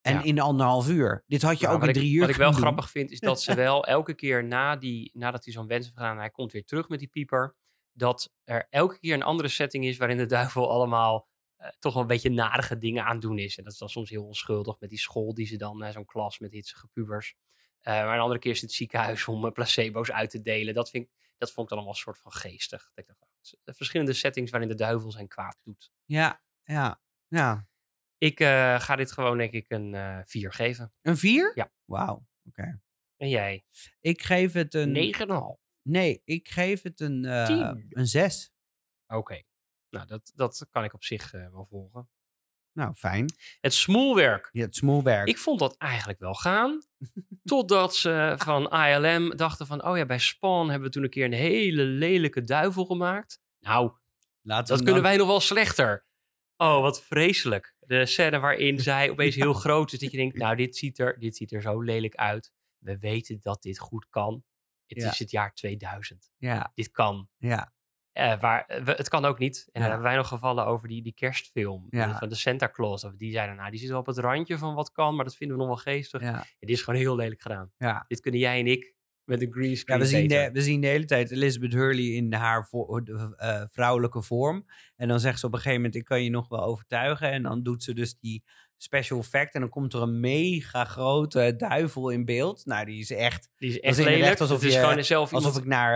A: En
B: Ja.
A: in anderhalf uur. Dit had je
B: Nou,
A: ook in
B: ik-
A: drie uur
B: Wat ik wel
A: doen.
B: grappig vind, is dat ze wel elke keer na die, nadat hij zo'n wens heeft gedaan... en hij komt weer terug met die pieper... dat er elke keer een andere setting is... waarin de duivel allemaal eh, toch wel een beetje narige dingen aan doen is. En dat is dan soms heel onschuldig met die school die ze dan... eh, zo'n klas met hitsige pubers. Eh, maar een andere keer is het ziekenhuis om placebo's uit te delen. Dat, vind ik, dat vond ik dan allemaal een soort van geestig. Ik dacht, het is- verschillende settings waarin de duivel zijn kwaad doet.
A: Ja, ja, ja.
B: Ik eh, ga dit gewoon denk ik een eh 4 geven.
A: Een vier?
B: Ja.
A: Wauw, oké.
B: En jij?
A: Ik geef het een...
B: 9,5.
A: Nee, ik geef het een, eh,
B: Tien.
A: een zes.
B: Oké. Nou, dat, dat kan ik op zich eh, wel volgen.
A: Nou, fijn.
B: Het smoelwerk.
A: Ja, het smoelwerk.
B: Ik vond dat eigenlijk wel gaan. Totdat ze van ILM dachten van... Oh ja, bij Spawn hebben we toen een keer een hele lelijke duivel gemaakt. Nou,
A: Laten
B: dat kunnen
A: dan-
B: wij nog wel slechter. Oh, wat vreselijk. De scène waarin zij opeens heel groot is. Dat je denkt, nou, dit ziet, er, dit ziet er zo lelijk uit. We weten dat dit goed kan. Het
A: Ja.
B: is het jaar 2000.
A: Ja,
B: Dit kan.
A: ja,
B: Eh, waar, eh, we- het kan ook niet. En
A: Ja.
B: dan hebben wij nog gevallen over die, die kerstfilm
A: Ja.
B: van de Santa Claus. We Die zeiden, nou, die zit wel op het randje van wat kan, maar dat vinden we nog wel geestig.
A: ja,
B: Dit is gewoon heel lelijk gedaan.
A: ja.
B: Dit kunnen jij en ik met een green
A: Ja,
B: screen
A: we zien, de, we zien de hele tijd Elizabeth Hurley in haar vo- eh, vrouwelijke vorm. En dan zegt ze op een gegeven moment, ik kan je nog wel overtuigen. En dan doet ze dus die special effect. En dan komt er een mega grote duivel in beeld. Nou, die is echt
B: Die is echt lelijk.
A: alsof
B: het is
A: je-
B: zelf
A: alsof
B: iemand...
A: ik naar,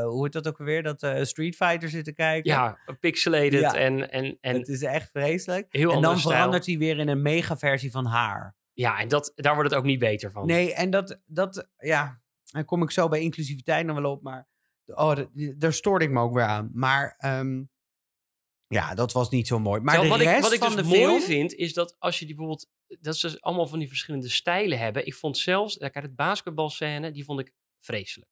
A: eh, hoe heet dat ook weer, dat eh, Street Fighter zit te kijken.
B: Ja, pixelated
A: Ja.
B: en, en, en
A: het is echt vreselijk.
B: heel
A: en dan
B: stijl.
A: verandert hij weer in een mega versie van haar.
B: Ja, en dat, daar wordt het ook niet beter van.
A: Nee, en dat, dat ja, daar kom ik zo bij inclusiviteit nog wel op, maar oh, daar stoorde ik me ook weer aan. Maar ehm, ja, dat was niet zo mooi. Maar
B: Terwijl
A: de
B: wat,
A: rest
B: ik, wat ik
A: van
B: dus
A: de
B: mooi
A: film,
B: vind, is dat als je die bijvoorbeeld... Dat ze allemaal van die verschillende stijlen hebben. Ik vond zelfs... Kijk, het basketbalscène, die vond ik vreselijk.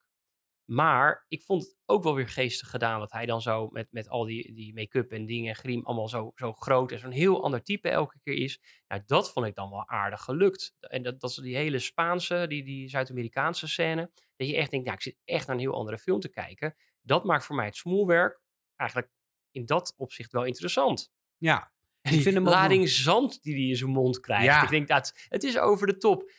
B: Maar ik vond het ook wel weer geestig gedaan. Wat hij dan zo met, met al die, die make-up en dingen en griem allemaal zo, zo groot en zo'n heel ander type elke keer is. Nou, dat vond ik dan wel aardig gelukt. En dat, dat is die hele Spaanse, die, die Zuid-Amerikaanse scène. Dat je echt denkt, nou, ik zit echt naar een heel andere film te kijken. Dat maakt voor mij het smoelwerk eigenlijk in dat opzicht wel interessant.
A: Ja.
B: En
A: Ik
B: die
A: vind hem
B: lading zand die hij in zijn mond krijgt.
A: Ja.
B: Ik denk, dat het is over de top.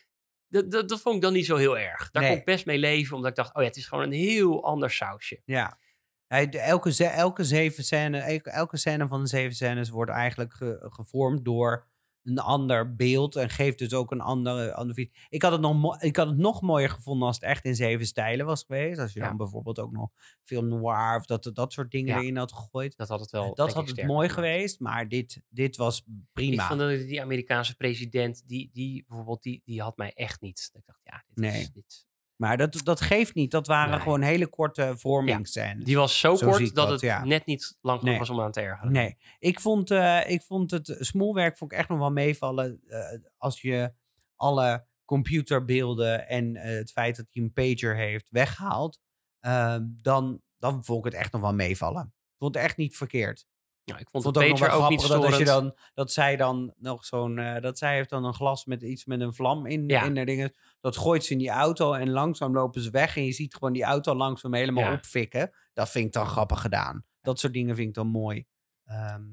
B: Dat, dat, dat vond ik dan niet zo heel erg. Daar
A: Nee.
B: kon ik best mee leven, omdat ik dacht, oh ja, het is gewoon een heel ander sausje.
A: Ja. Elke, elke zeven scène, elke, elke scène van de zeven scènes wordt eigenlijk ge- gevormd door een ander beeld en geeft dus ook een andere, andere visie. Ik had, het nog ik had het nog mooier gevonden als het echt in zeven stijlen was geweest. Als je
B: Ja.
A: dan bijvoorbeeld ook nog film noir of dat, dat soort dingen
B: Ja.
A: erin had gegooid.
B: Dat had het wel.
A: dat had het mooi geweest, maar dit, dit was prima.
B: Ik vond dat die Amerikaanse president, die, die bijvoorbeeld, die, die had mij echt niet. Ik dacht, ja, dit
A: Nee.
B: is... Dit.
A: Maar dat, dat geeft niet. Dat waren
B: Nee.
A: gewoon hele korte vormingsscènes.
B: Die was zo, kort dat,
A: dat,
B: het
A: ja.
B: net niet lang genoeg
A: Nee.
B: was om aan te ergeren.
A: Nee, ik vond, eh, ik vond het smoelwerk vond ik echt nog wel meevallen. eh, als je alle computerbeelden en eh, het feit dat hij een pager heeft weghaalt, eh, dan, dan vond ik het echt nog wel meevallen. Ik vond het echt niet verkeerd.
B: Nou, ik vond
A: vond
B: het
A: het ook
B: ook niet
A: grappig dat, als
B: storend.
A: je dan, dat zij dan nog zo'n, eh, dat zij heeft dan een glas met iets met een vlam in,
B: Ja.
A: in de dingen. Dat gooit ze in die auto en langzaam lopen ze weg en je ziet gewoon die auto langzaam helemaal
B: Ja.
A: opfikken. Dat vind ik dan grappig gedaan. Dat soort dingen vind ik dan mooi. Ehm,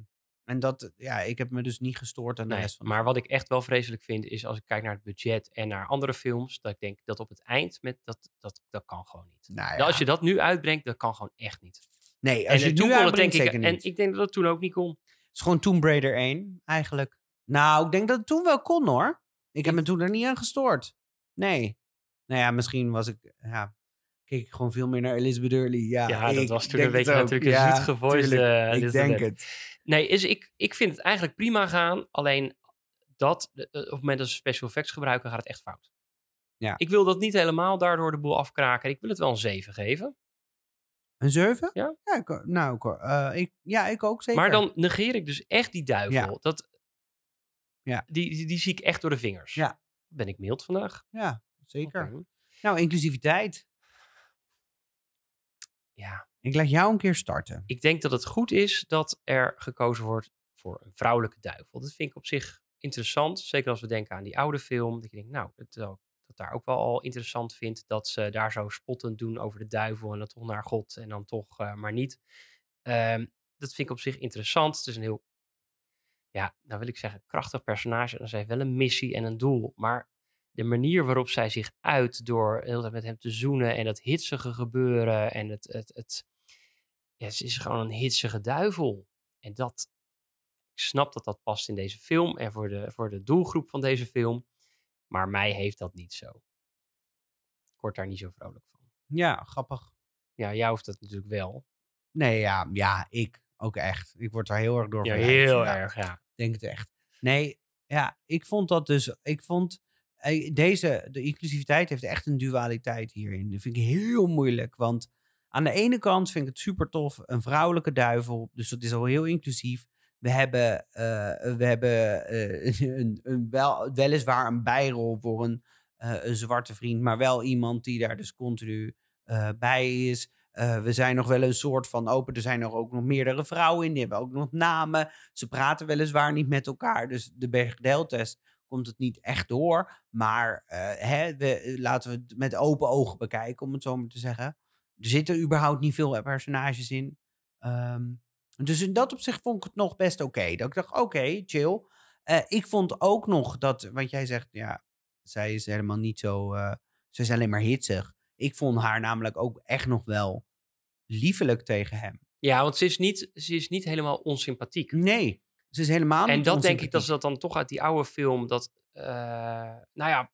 A: en dat, ja, ik heb me dus niet gestoord aan de
B: Nee,
A: rest van
B: maar wat ik echt wel vreselijk vind, is als ik kijk naar het budget en naar andere films, dat ik denk dat op het eind, met dat, dat, dat kan gewoon niet.
A: Nou ja.
B: Als je dat nu uitbrengt, dat kan gewoon echt niet.
A: Nee,
B: En,
A: als je
B: en
A: het
B: toen
A: nu
B: kon het denk ik,
A: zeker niet.
B: en ik denk dat het toen ook niet kon.
A: Het is gewoon Tomb Raider 1, eigenlijk. Nou, ik denk dat het toen wel kon, hoor. Ik heb me toen er niet aan gestoord. Nee. Nou ja, misschien was ik... Ja, keek ik gewoon veel meer naar Elizabeth Hurley. Ja,
B: Ja, dat was toen een beetje natuurlijk een
A: Ja,
B: zoet eh,
A: Ik denk het.
B: Nee, is, ik, ik vind het eigenlijk prima gaan. Alleen dat, eh, op het moment dat ze special effects gebruiken, gaat het echt fout.
A: Ja.
B: Ik wil dat niet helemaal daardoor de boel afkraken. Ik wil het wel een 7 geven.
A: Een 7?
B: Ja.
A: ja ik, o- nou, ik, o- eh, ik, ja, ik ook zeker.
B: Maar dan negeer ik dus echt die duivel.
A: Ja.
B: Dat,
A: Ja.
B: Die, die, die zie ik echt door de vingers.
A: Ja.
B: Ben ik mild vandaag?
A: Ja, zeker. Nou, inclusiviteit.
B: Ja.
A: Ik laat jou een keer starten.
B: Ik denk dat het goed is dat er gekozen wordt voor een vrouwelijke duivel. Dat vind ik op zich interessant. Zeker als we denken aan die oude film. Dat je denkt, nou, dat, dat daar ook wel al interessant vindt. Dat ze daar zo spottend doen over de duivel. En dan toch naar God en dan toch eh, maar niet. Ehm, dat vind ik op zich interessant. Het is een heel, ja, nou wil ik zeggen, krachtig personage. En ze heeft wel een missie en een doel. Maar de manier waarop zij zich uit door de hele tijd met hem te zoenen. En dat hitsige gebeuren. En het, het, het, ja, ze is gewoon een hitsige duivel. En dat, ik snap dat dat past in deze film en voor de, voor de doelgroep van deze film. Maar mij heeft dat niet zo. Ik word daar niet zo vrolijk van.
A: Ja, grappig.
B: Ja, jou hoeft dat natuurlijk wel.
A: Nee, ja, ja, ik ook echt. Ik word daar heel erg door
B: Ja,
A: verleid.
B: heel
A: Ja.
B: erg, ja.
A: denk het echt. Nee, ja, ik vond dat dus. Ik vond eh, deze, de inclusiviteit heeft echt een dualiteit hierin. Dat vind ik heel moeilijk. Want aan de ene kant vind ik het super tof, een vrouwelijke duivel. Dus dat is al heel inclusief. We hebben, eh, we hebben eh, een, een wel, weliswaar een bijrol voor een, eh, een zwarte vriend, maar wel iemand die daar dus continu bij is. We zijn nog wel een soort van open. Er zijn er ook nog meerdere vrouwen in. Die hebben ook nog namen. Ze praten weliswaar niet met elkaar. Dus de Bechdel-test komt het niet echt door. Maar hè, we, laten we het met open ogen bekijken, om het zo maar te zeggen. Er zitten überhaupt niet veel personages in. Ehm, dus in dat opzicht vond ik het nog best oké. Dat ik dacht, oké, chill. Eh, ik vond ook nog dat, want jij zegt, ja, zij is helemaal niet zo, eh ze is alleen maar hitsig. Ik vond haar namelijk ook echt nog wel liefelijk tegen hem.
B: Ja, want ze is niet, ze is niet helemaal onsympathiek.
A: Nee, ze is helemaal niet
B: En dat denk ik dat ze dat dan toch uit die oude film. Dat, eh, nou ja,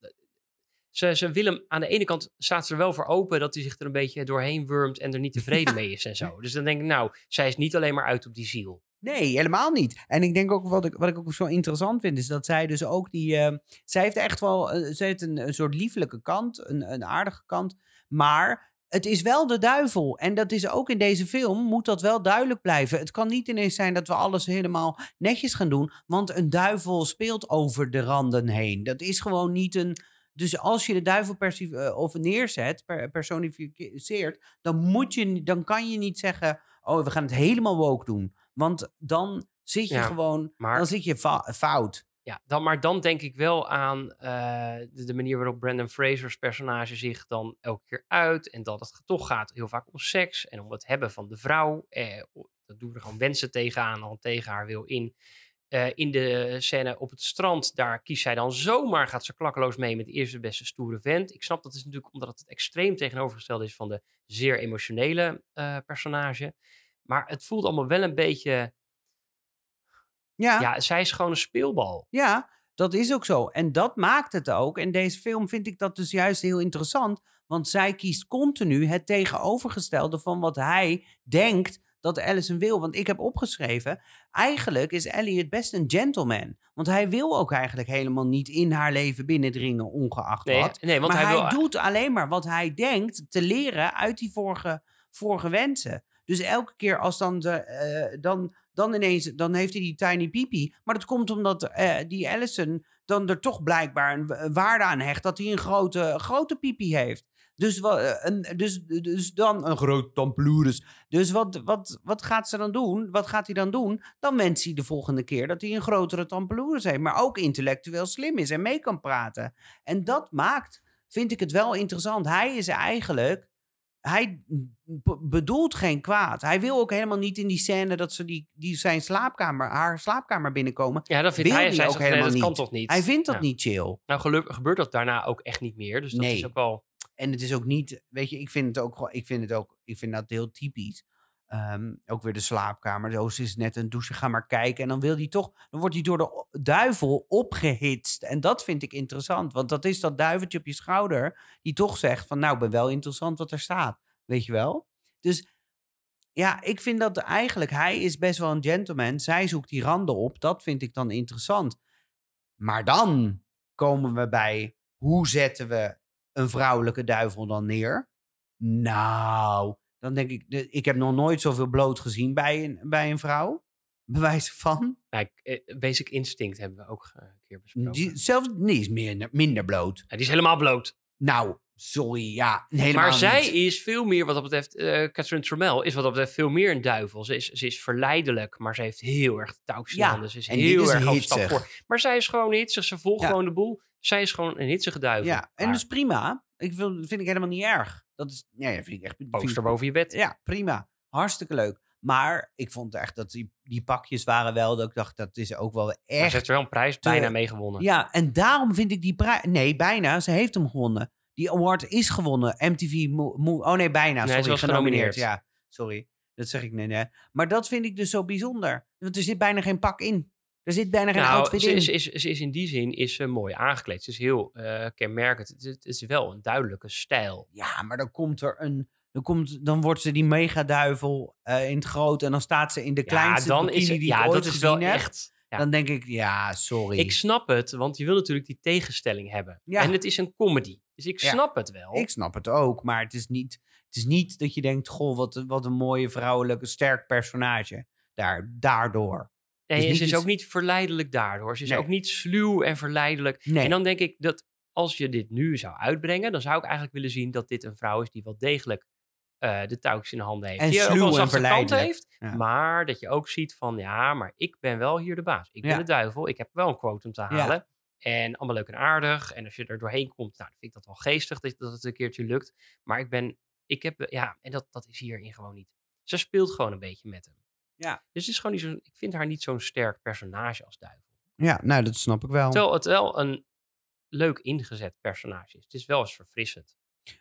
B: ze, ze wil hem aan de ene kant staat ze er wel voor open dat hij zich er een beetje doorheen wurmt en er niet tevreden mee is en zo. Dus dan denk ik, nou, zij is niet alleen maar uit op die ziel.
A: Nee, helemaal niet. En ik denk ook wat ik, wat ik ook zo interessant vind, is dat zij dus ook die. eh, zij heeft echt wel. eh, zij heeft een, een soort liefelijke kant, een, een aardige kant. Maar het is wel de duivel. En dat is ook in deze film, moet dat wel duidelijk blijven. Het kan niet ineens zijn dat we alles helemaal netjes gaan doen. Want een duivel speelt over de randen heen. Dat is gewoon niet een. Dus als je de duivel eh, of neerzet, per, personificeert, dan, moet je, dan kan je niet zeggen: Oh, we gaan het helemaal woke doen. Want dan zit je
B: Ja,
A: gewoon,
B: maar-
A: dan zit je fout.
B: Ja, dan, maar dan denk ik wel aan eh, de, de manier waarop Brandon Fraser's personage zich dan elke keer uit. En dat het toch gaat heel vaak om seks en om het hebben van de vrouw. Eh, dat doen er gewoon wensen tegenaan, dan tegen haar wil in. Eh, in de scène op het strand, daar kiest zij dan zomaar, gaat ze klakkeloos mee met de eerste beste stoere vent. Ik snap dat is natuurlijk omdat het extreem tegenovergesteld is van de zeer emotionele eh, personage. Maar het voelt allemaal wel een beetje,
A: Ja, ja.
B: ja, zij is gewoon een speelbal.
A: dat is ook zo. En dat maakt het ook. En deze film vind ik dat dus juist heel interessant. Want zij kiest continu het tegenovergestelde van wat hij denkt dat Allison wil. Want ik heb opgeschreven, eigenlijk is Elliot best een gentleman. Want hij wil ook eigenlijk helemaal niet in haar leven binnendringen, ongeacht
B: Nee,
A: wat.
B: nee want
A: maar
B: hij,
A: hij,
B: wil,
A: doet alleen maar wat hij denkt te leren uit die vorige, vorige wensen. Dus elke keer als dan, de, eh, dan, dan ineens, dan heeft hij die tiny pipi. Maar dat komt omdat eh, die Allison dan er toch blijkbaar een, wa- waarde aan hecht dat hij een grote, grote pipi heeft. Dus, wa- eh, een, dus, dus dan een groot tamploerus. Dus wat, wat, wat gaat ze dan doen? Wat gaat hij dan doen? Dan wenst hij de volgende keer dat hij een grotere tamploerus heeft. Maar ook intellectueel slim is en mee kan praten. En dat maakt, vind ik het wel interessant. Hij is eigenlijk, hij bedoelt geen kwaad. Hij wil ook helemaal niet in die scène dat ze die, die zijn slaapkamer, haar slaapkamer binnenkomen.
B: ja, dat vindt
A: wil
B: hij, zij
A: ook
B: nee,
A: helemaal
B: kan
A: niet.
B: toch niet?
A: Hij vindt dat
B: Ja.
A: niet chill.
B: Nou, gebeurt dat daarna ook echt niet meer. Dus dat
A: Nee.
B: is ook wel...
A: En het is ook niet, weet je, ik vind het ook, ik vind het ook, ik vind dat heel typisch. Ehm, ook weer de slaapkamer. Zo is net een douche, ga maar kijken. En dan wil hij toch, dan wordt hij door de duivel opgehitst. En dat vind ik interessant, want dat is dat duiveltje op je schouder die toch zegt van, nou, ben wel interessant wat er staat, weet je wel? Dus ja, ik vind dat eigenlijk, hij is best wel een gentleman. Zij zoekt die randen op, dat vind ik dan interessant. Maar dan komen we bij, hoe zetten we een vrouwelijke duivel dan neer? Nou, dan denk ik, ik heb nog nooit zoveel bloot gezien bij een, bij een vrouw. Bewijs van.
B: Ik- eh, Basic Instinct hebben we ook een keer besproken.
A: Die, zelfs die is minder, minder bloot.
B: Ja, die is helemaal bloot.
A: Nou, sorry, ja, helemaal
B: maar zij
A: niet.
B: is veel meer, wat dat betreft, eh Catherine Trammell is wat dat betreft veel meer een duivel. Ze is, ze is verleidelijk, maar ze heeft heel erg touwtjes
A: Ja,
B: handen. Ze is heel
A: is
B: erg op stap voor. Maar zij is gewoon hitsig, ze volgt
A: Ja.
B: gewoon de boel. Zij is gewoon een hitsige duivel.
A: Ja, en
B: Maar
A: dus prima. Ik wil, vind ik helemaal niet erg. Dat is, ja, vind ik echt... vind ik-
B: boven je bed.
A: Ja, prima. Hartstikke leuk. Maar ik vond echt dat die, die pakjes waren wel, dat ik dacht, dat is ook wel
B: Maar ze
A: echt
B: heeft er wel een prijs bijna mee gewonnen.
A: Ja, en daarom vind ik die prijs... Nee, bijna. Ze heeft hem gewonnen. Die award is gewonnen. MTV... Mo- Mo- oh nee, bijna.
B: Nee,
A: Sorry,
B: ze was
A: genomineerd. Ja, sorry. Dat zeg ik net. hè. Maar dat vind ik dus zo bijzonder. Want er zit bijna geen pak in. Er zit bijna geen
B: Nou,
A: outfit
B: ze
A: in.
B: is, is, ze is in die zin is ze mooi aangekleed. Ze is heel eh, kenmerkend. Het, is- het is wel een duidelijke stijl.
A: Ja, maar dan komt er een... Dan, komt, dan wordt ze die megaduivel eh in het groot. En dan staat ze in de kleinste
B: ja, dan
A: bikini
B: is het,
A: die
B: ja,
A: ooit
B: dat is wel echt. ja.
A: Dan denk ik, ja, sorry.
B: Ik snap het, want je wil natuurlijk die tegenstelling hebben.
A: Ja.
B: En het is een comedy. Dus ik snap het wel.
A: Ik snap het ook, maar het is niet, het is niet dat je denkt: Goh, wat, wat een mooie vrouwelijke, sterk personage. Daar, daardoor.
B: Nee, en ze is
A: iets-
B: ook niet verleidelijk daardoor. Ze is
A: Nee.
B: ook niet sluw en verleidelijk.
A: Nee.
B: En dan denk ik dat als je dit nu zou uitbrengen, dan zou ik eigenlijk willen zien dat dit een vrouw is die wel degelijk eh, de touwtjes in de handen heeft.
A: En
B: die ook
A: sluw
B: een
A: en
B: kant
A: verleidelijk.
B: heeft.
A: Ja.
B: Maar dat je ook ziet van, ja, maar ik ben wel hier de baas. Ik ben
A: Ja.
B: de duivel. Ik heb wel een quotum te halen. En allemaal leuk en aardig. En als je er doorheen komt, nou, dan vind ik dat wel geestig dat, dat het een keertje lukt. Maar ik ben, ik heb, ja, en dat, dat is hierin gewoon niet. Ze speelt gewoon een beetje met hem.
A: Ja.
B: Dus het is gewoon niet zo, ik vind haar niet zo'n sterk personage als duivel.
A: Ja, nou, dat snap ik wel.
B: Terwijl het wel een leuk ingezet personage is. Het is wel eens verfrissend.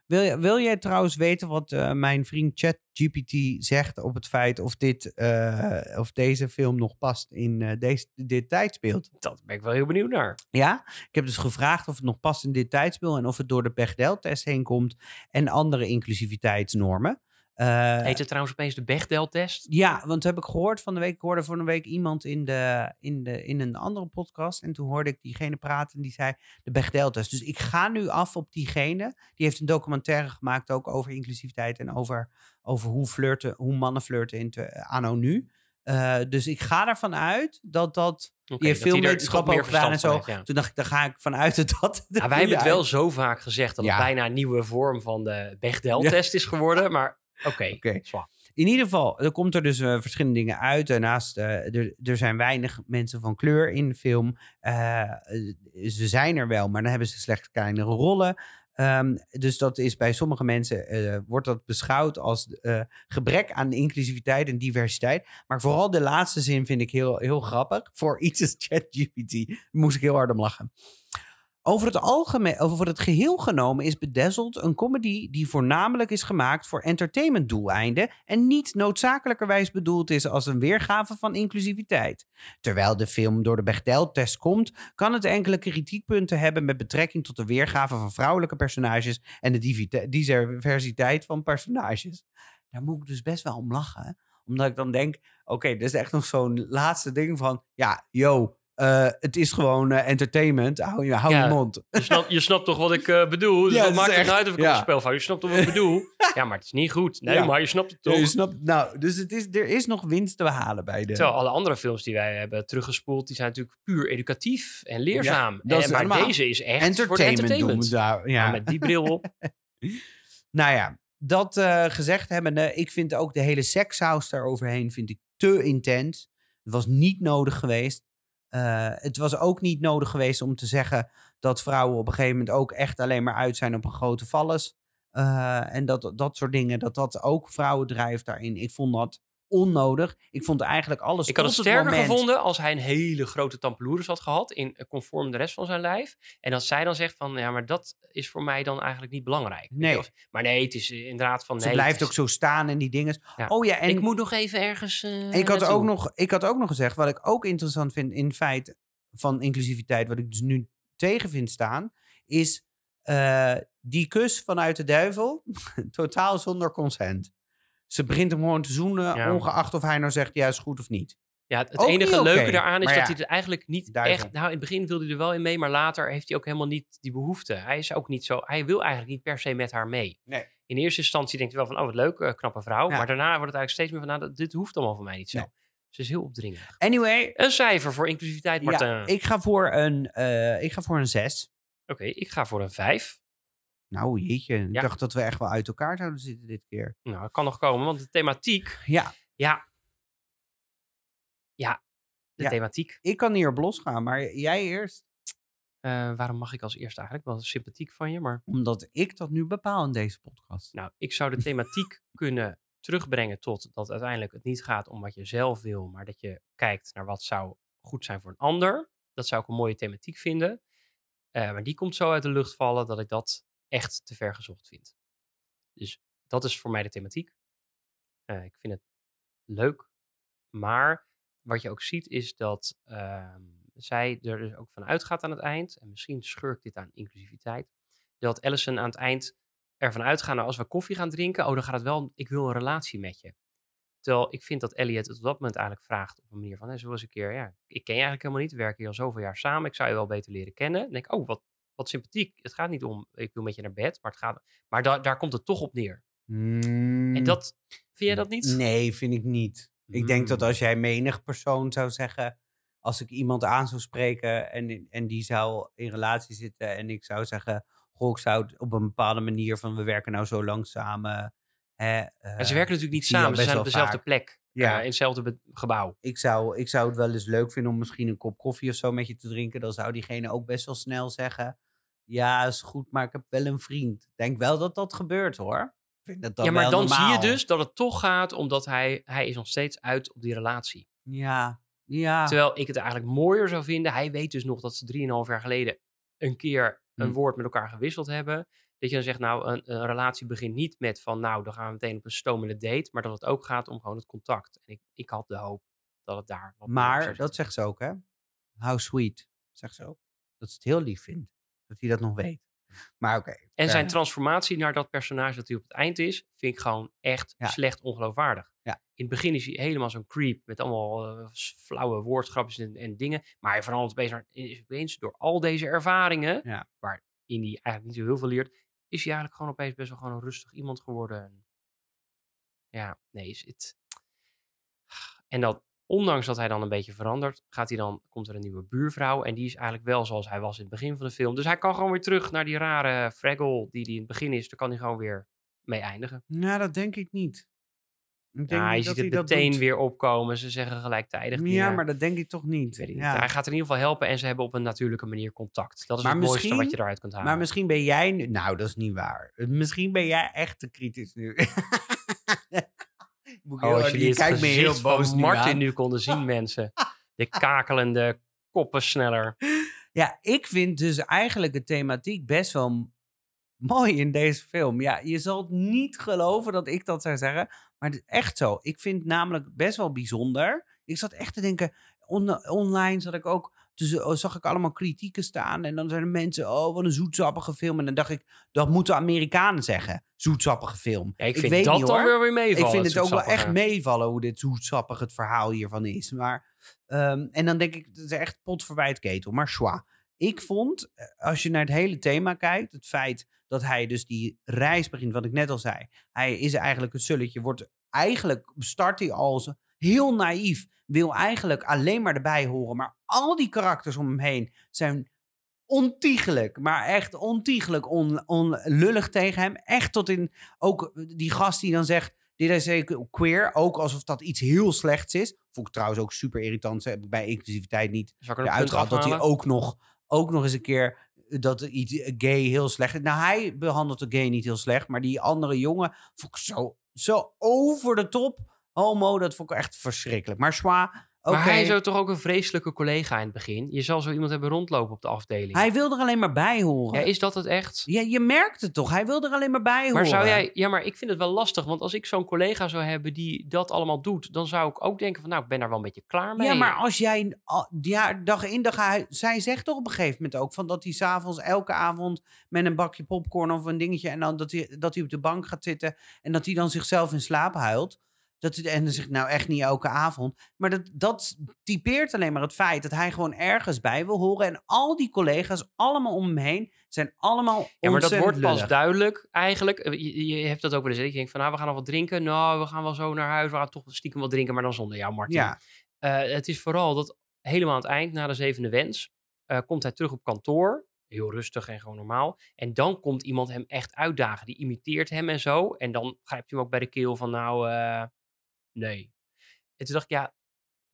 A: Wil, wil jij trouwens weten wat eh, mijn vriend ChatGPT zegt op het feit of, dit, eh, of deze film nog past in eh, deze, dit tijdsbeeld?
B: Dat ben ik wel heel benieuwd naar.
A: Ja, ik heb dus gevraagd of het nog past in dit tijdsbeeld en of het door de Bechdel-test heen komt en andere inclusiviteitsnormen. Eh,
B: Heet het trouwens opeens de Bechdel-test?
A: Ja, want heb ik gehoord van de week. Ik hoorde van de week iemand in, de, in, de, in een andere podcast. En toen hoorde ik diegene praten. En die zei de Bechdel-test. Dus ik ga nu af op diegene. Die heeft een documentaire gemaakt ook over inclusiviteit. En over, over hoe, flirten, hoe mannen flirten in te, anno nu. Eh, dus ik ga ervan uit dat dat... Heeft
B: dat
A: veel wetenschap ook gedaan en zo.
B: heeft, ja.
A: Toen dacht ik, daar ga ik vanuit dat
B: Ja, wij hebben het wel zo vaak gezegd dat
A: Ja.
B: het bijna een nieuwe vorm van de Bechdel-test is geworden. Maar oké.
A: In ieder geval, er komt er dus eh, verschillende dingen uit. Daarnaast, eh, er, er zijn weinig mensen van kleur in de film. Eh, ze zijn er wel, maar dan hebben ze slechts kleinere rollen. Ehm, dus dat is bij sommige mensen, wordt dat beschouwd als gebrek aan inclusiviteit en diversiteit. Maar vooral de laatste zin vind ik heel, heel grappig. Voor iets als ChatGPT moest ik heel hard om lachen. Over het, algemeen, over het geheel genomen is Bedazzled een comedy die voornamelijk is gemaakt voor entertainmentdoeleinden en niet noodzakelijkerwijs bedoeld is als een weergave van inclusiviteit. Terwijl de film door de Bechdel-test komt, kan het enkele kritiekpunten hebben met betrekking tot de weergave van vrouwelijke personages en de diversiteit van personages. Daar moet ik dus best wel om lachen, omdat ik dan denk, oké, dit is echt nog zo'n laatste ding van, ja, yo, eh, het is gewoon eh, entertainment, hou je, hou
B: Ja.
A: je mond.
B: Je snapt, je snapt toch wat ik eh, bedoel? Dus
A: Ja, het
B: maakt het uit of ik
A: ja.
B: een spel fout? Je snapt toch wat ik bedoel? Ja, maar het is niet goed. Nee,
A: Ja.
B: maar je snapt het toch?
A: Je snapt, nou, dus het is, er is nog winst te behalen bij de...
B: Terwijl alle andere films die wij hebben teruggespoeld, die zijn natuurlijk puur educatief en leerzaam.
A: dat
B: en, maar
A: allemaal
B: deze is echt voor
A: entertainment,
B: entertainment.
A: doen we daar. Ja.
B: Met die bril op.
A: Nou ja, dat gezegd hebbende, ik vind ook de hele sekssaus daaroverheen vind ik te intens. Het was niet nodig geweest. Eh, het was ook niet nodig geweest om te zeggen dat vrouwen op een gegeven moment ook echt alleen maar uit zijn op een grote vallus. Eh, en dat, dat soort dingen, dat dat ook vrouwen drijft daarin. Ik vond dat onnodig. Ik vond eigenlijk alles
B: Ik had het sterker
A: moment-
B: gevonden als hij een hele grote tampeloeres had gehad, in eh, conform de rest van zijn lijf. En dat zij dan zegt van, ja, maar dat is voor mij dan eigenlijk niet belangrijk.
A: Nee.
B: Maar nee, het is eh, inderdaad van,
A: Ze
B: nee.
A: blijft ook zo staan en die dingen.
B: Ja.
A: Oh ja, en
B: Ik moet nog even ergens eh,
A: Ik had,
B: naartoe.
A: ook nog, ik had ook nog gezegd, wat ik ook interessant vind in feit van inclusiviteit, wat ik dus nu tegen vind staan, is eh, die kus vanuit de duivel, totaal zonder consent. Ze begint hem gewoon te zoenen,
B: Ja.
A: ongeacht of hij nou zegt ja is goed of niet.
B: Ja, het
A: Ook
B: enige leuke daaraan is
A: Maar
B: dat
A: ja,
B: hij er eigenlijk niet echt... Nou, in het begin wilde hij er wel in mee, maar later heeft hij ook helemaal niet die behoefte. Hij is ook niet zo... Hij wil eigenlijk niet per se met haar mee.
A: Nee.
B: In eerste instantie denkt hij wel van, oh wat leuk, eh, knappe vrouw.
A: Ja.
B: Maar daarna wordt het eigenlijk steeds meer van, nou, dit hoeft allemaal voor mij niet zo.
A: Nee.
B: Ze is heel opdringerig.
A: Anyway,
B: Een cijfer voor inclusiviteit, Martijn.
A: ja, ik, ga voor een, eh, ik ga voor een zes.
B: Oké, ik ga voor een 5.
A: Nou jeetje, ik
B: Ja.
A: dacht dat we echt wel uit elkaar zouden zitten dit keer.
B: Nou, dat kan nog komen, want de thematiek...
A: Ja,
B: Ja. Ja, de
A: Ja.
B: thematiek.
A: ik kan hier op losgaan, maar jij eerst.
B: Eh, waarom mag ik als eerste eigenlijk? Wel sympathiek van je, maar...
A: Omdat ik dat nu bepaal in deze podcast.
B: Nou, ik zou de thematiek kunnen terugbrengen tot dat uiteindelijk het niet gaat om wat je zelf wil, maar dat je kijkt naar wat zou goed zijn voor een ander. Dat zou ik een mooie thematiek vinden. Eh, maar die komt zo uit de lucht vallen dat ik dat echt te ver gezocht vind. Dus dat is voor mij de thematiek. Eh, ik vind het leuk. Maar wat je ook ziet is dat ehm, zij er dus ook van uitgaat aan het eind. En misschien schurkt dit aan inclusiviteit. Dat Allison aan het eind ervan uitgaan, nou, als we koffie gaan drinken, oh, dan gaat het wel, ik wil een relatie met je. Terwijl ik vind dat Elliot het op dat moment eigenlijk vraagt op een manier van, hè, zo eens een keer, ja, ik ken je eigenlijk helemaal niet, we werken hier al zoveel jaar samen, ik zou je wel beter leren kennen. Dan denk ik, oh, wat, wat sympathiek. Het gaat niet om, ik wil met je naar bed, maar, het gaat, maar da- daar komt het toch op neer. En
A: Mm.
B: dat, vind jij dat niet?
A: Nee, vind ik niet. Ik denk dat
B: Mm.
A: als jij menig persoon zou zeggen, als ik iemand aan zou spreken en, en die zou in relatie zitten en ik zou zeggen, goh, ik zou het op een bepaalde manier van we werken nou zo lang samen. Hè,
B: Maar ze
A: eh,
B: werken natuurlijk niet samen, ze zijn op dezelfde
A: vaak.
B: plek,
A: Ja.
B: ja. in hetzelfde gebouw.
A: ik, zou, ik zou het wel eens leuk vinden om misschien een kop koffie of zo met je te drinken. Dan zou diegene ook best wel snel zeggen, ja, is goed, maar ik heb wel een vriend. Ik denk wel dat dat gebeurt hoor. Ik vind dat dan
B: ja, maar dan zie je dus dat het toch gaat omdat hij, hij is nog steeds uit op die relatie.
A: Ja, ja.
B: Terwijl ik het eigenlijk mooier zou vinden. Hij weet dus nog dat ze 3,5 jaar geleden een keer een
A: Hm.
B: woord met elkaar gewisseld hebben. Dat je dan zegt, nou, een, een relatie begint niet met van, nou, dan gaan we meteen op een stomende date. Maar dat het ook gaat om gewoon het contact. En ik, ik had de hoop dat het daar
A: Maar dat zegt ze ook, hè? How sweet, zegt ze ook. Dat ze het heel lief vindt. Dat hij dat nog weet. Maar oké.
B: En
A: fair
B: zijn transformatie naar dat personage dat hij op het eind is, vind ik gewoon echt
A: Ja.
B: slecht ongeloofwaardig.
A: Ja.
B: In het begin is hij helemaal zo'n creep met allemaal eh, flauwe woordgrapjes en, en dingen. Maar hij verandert opeens, naar- is opeens door al deze ervaringen,
A: Ja.
B: waarin hij eigenlijk niet zo heel veel leert, is hij eigenlijk gewoon opeens best wel gewoon een rustig iemand geworden. En ja, nee, is het. En dat ondanks dat hij dan een beetje verandert, gaat hij dan, komt er een nieuwe buurvrouw. En die is eigenlijk wel zoals hij was in het begin van de film. Dus hij kan gewoon weer terug naar die rare Fraggle die hij in het begin is. Daar kan hij gewoon weer mee eindigen.
A: Nou, dat denk ik niet. Ik denk
B: je ziet het meteen
A: doet.
B: weer opkomen. Ze zeggen gelijktijdig.
A: Ja, maar dat denk ik toch niet.
B: Ik.
A: Ja.
B: Hij gaat er in ieder geval helpen en ze hebben op een natuurlijke manier contact. Dat is
A: Maar
B: het mooiste wat je eruit kunt halen.
A: Maar misschien ben jij nu... Nou, dat is niet waar. Misschien ben jij echt te kritisch nu.
B: Oh, als jullie
A: je
B: het
A: kijkt me heel
B: van
A: boos nu
B: Martin
A: aan.
B: nu konden zien, mensen. De kakelende koppen sneller.
A: Ja, ik vind dus eigenlijk de thematiek best wel mooi in deze film. Ja, je zal het niet geloven dat ik dat zou zeggen. Maar het is echt zo. Ik vind het namelijk best wel bijzonder. Ik zat echt te denken, on- online zat ik ook... Dus oh, zag ik allemaal kritieken staan. En dan zijn er mensen, oh, wat een zoetsappige film. En dan dacht ik, dat moeten Amerikanen zeggen. Zoetsappige film.
B: Ja, ik vind
A: weet
B: dat
A: niet,
B: dan weer weer meevallen.
A: Ik vind het ook wel echt meevallen hoe dit zoetsappig het verhaal hiervan is. Maar, ehm, en dan denk ik, het is echt pot verwijt ketel. Maar schwa. Ik vond, eh, als je naar het hele thema kijkt, het feit dat hij dus die reis begint, wat ik net al zei. Hij is eigenlijk een sulletje, wordt eigenlijk, start hij als heel naïef, wil eigenlijk alleen maar erbij horen. Maar al die karakters om hem heen zijn ontiegelijk, maar echt ontiegelijk on, onlullig tegen hem. Echt tot in, ook die gast die dan zegt, dit is zeker queer, ook alsof dat iets heel slechts is. Vond ik trouwens ook super irritant, heb ik bij inclusiviteit niet
B: Zal ik er een
A: eruit
B: punt
A: gehaald. Dat hij ook nog, ook nog eens een keer dat iets gay heel slecht. Nou, hij behandelt de gay niet heel slecht, maar die andere jongen vond ik zo, zo over de top. Homo, dat vond ik echt verschrikkelijk. Maar Schwa,
B: Maar hij is toch ook een vreselijke collega in het begin. Je zal zo iemand hebben rondlopen op de afdeling.
A: Hij wil er alleen maar bij horen.
B: Ja, is dat het echt?
A: Ja, je merkt het toch? Hij wil er alleen maar bij horen.
B: Maar zou jij... Ja, maar ik vind het wel lastig. Want als ik zo'n collega zou hebben die dat allemaal doet... dan zou ik ook denken van... nou, ik ben daar wel een beetje klaar mee.
A: Ja, maar als jij... Ja, dag in dag uit... Zij zegt toch op een gegeven moment ook... Van dat hij s'avonds elke avond met een bakje popcorn of een dingetje... en dan dat hij, dat hij op de bank gaat zitten... en dat hij dan zichzelf in slaap huilt. Dat, en dan nou echt niet elke avond. Maar dat, dat typeert alleen maar het feit... dat hij gewoon ergens bij wil horen. En al die collega's allemaal om hem heen... zijn allemaal
B: Ja, maar dat wordt pas
A: lullig.
B: duidelijk eigenlijk. Eh, Je, je hebt dat ook wel eens. hè. Ik denk van, nou, we gaan nog wat drinken. Nou, we gaan wel zo naar huis. We gaan toch stiekem wat drinken, maar dan zonder jou, Martin.
A: Ja,
B: Eh, het is vooral dat helemaal aan het eind, na de zevende wens, eh, komt hij terug op kantoor. Heel rustig en gewoon normaal. En dan komt iemand hem echt uitdagen. Die imiteert hem en zo. En dan grijpt hij hem ook bij de keel van, nou, eh, nee. En toen dacht ik, ja,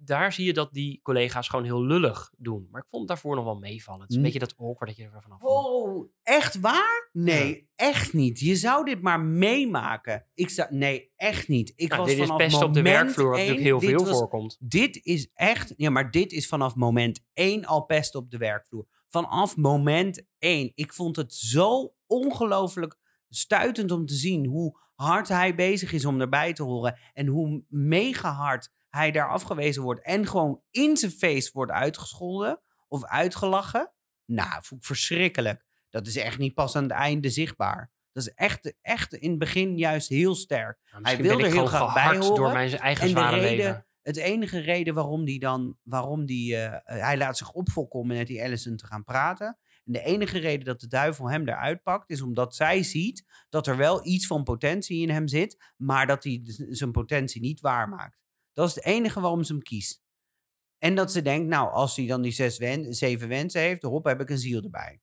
B: daar zie je dat die collega's gewoon heel lullig doen. Maar ik vond het daarvoor nog wel meevallen. Het is een beetje dat awkward dat je er vanaf.
A: Oh, echt waar? Nee, echt niet. Je zou dit maar meemaken. Ik zou, nee, echt niet. Ik
B: Nou,
A: was
B: dit is
A: vanaf
B: best op de werkvloer, wat natuurlijk heel
A: dit
B: veel
A: was-
B: voorkomt.
A: Dit is echt, ja, maar dit is vanaf moment één al pest op de werkvloer. Vanaf moment één. Ik vond het zo ongelooflijk stuitend om te zien hoe hard hij bezig is om erbij te horen. En hoe mega hard hij daar afgewezen wordt. En gewoon in zijn face wordt uitgescholden of uitgelachen. Nou, vond ik verschrikkelijk. Dat is echt niet pas aan het einde zichtbaar. Dat is echt, echt in het begin juist heel sterk.
B: Nou, misschien
A: wil er heel graag bij
B: gehard door
A: horen.
B: mijn eigen
A: En
B: zware
A: reden,
B: leven.
A: het enige reden waarom die dan, waarom die, eh, hij laat zich opfokken om met die Allison te gaan praten. En de enige reden dat de duivel hem eruit pakt, is omdat zij ziet dat er wel iets van potentie in hem zit, maar dat hij zijn potentie niet waarmaakt. Dat is het enige waarom ze hem kiest. En dat ze denkt, nou, als hij dan die zes wen zeven wensen heeft, hop, heb ik een ziel erbij.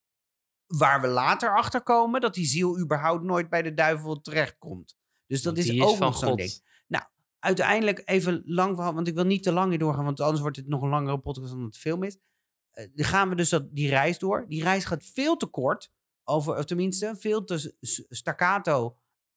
A: Waar we later achter komen dat die ziel überhaupt nooit bij de duivel terechtkomt. Dus dat is ook
B: van
A: nog zo'n ding uiteindelijk even lang verhaal, want ik wil niet te lang hier doorgaan, want anders wordt het nog een langere podcast dan het film is. Eh, gaan we dus dat, die reis door. Die reis gaat veel te kort, over, of tenminste veel te staccato.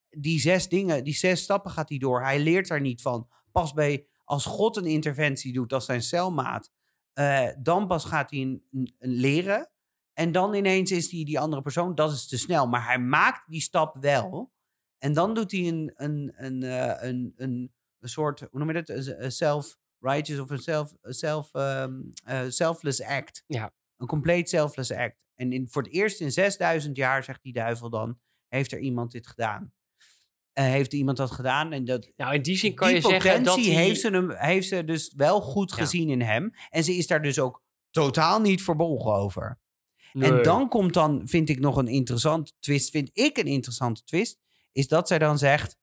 A: Die zes dingen, die zes stappen gaat hij door. Hij leert daar niet van. Pas bij, als God een interventie doet als zijn celmaat, eh, dan pas gaat hij een, leren. En dan ineens is hij die andere persoon. Dat is te snel. Maar hij maakt die stap wel. En dan doet hij een, een, een, eh, een, een, soort, hoe noem je dat? Een- Een self-righteous of een self, een self, ehm, eh, selfless act.
B: Ja.
A: Een compleet selfless act. En in, voor het eerst in 6000 jaar, zegt die duivel dan, heeft er iemand dit gedaan. Eh, heeft iemand dat gedaan? En dat,
B: Nou, in die zin kan
A: die
B: je zeggen dat hij...
A: heeft, ze hem, heeft ze dus wel goed
B: Ja.
A: gezien in hem. En ze is daar dus ook totaal niet verbolgen over. En dan komt dan, vind ik nog een interessante twist, vind ik een interessante twist, is dat zij dan zegt,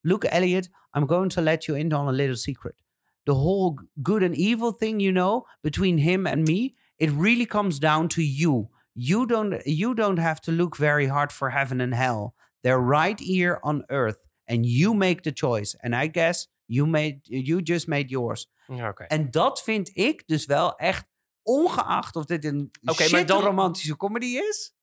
A: Look Elliot, I'm going to let you in on a little secret. The whole good and evil thing, you know, between him and me, it really comes down to you. You don't you don't have to look very hard for heaven and hell. They're right here on earth, and you make the choice. And I guess you made you just made yours.
B: Ja, Oké.
A: En dat vind ik dus wel echt, ongeacht of dit een
B: Oké,
A: shit
B: dan-
A: romantische comedy is,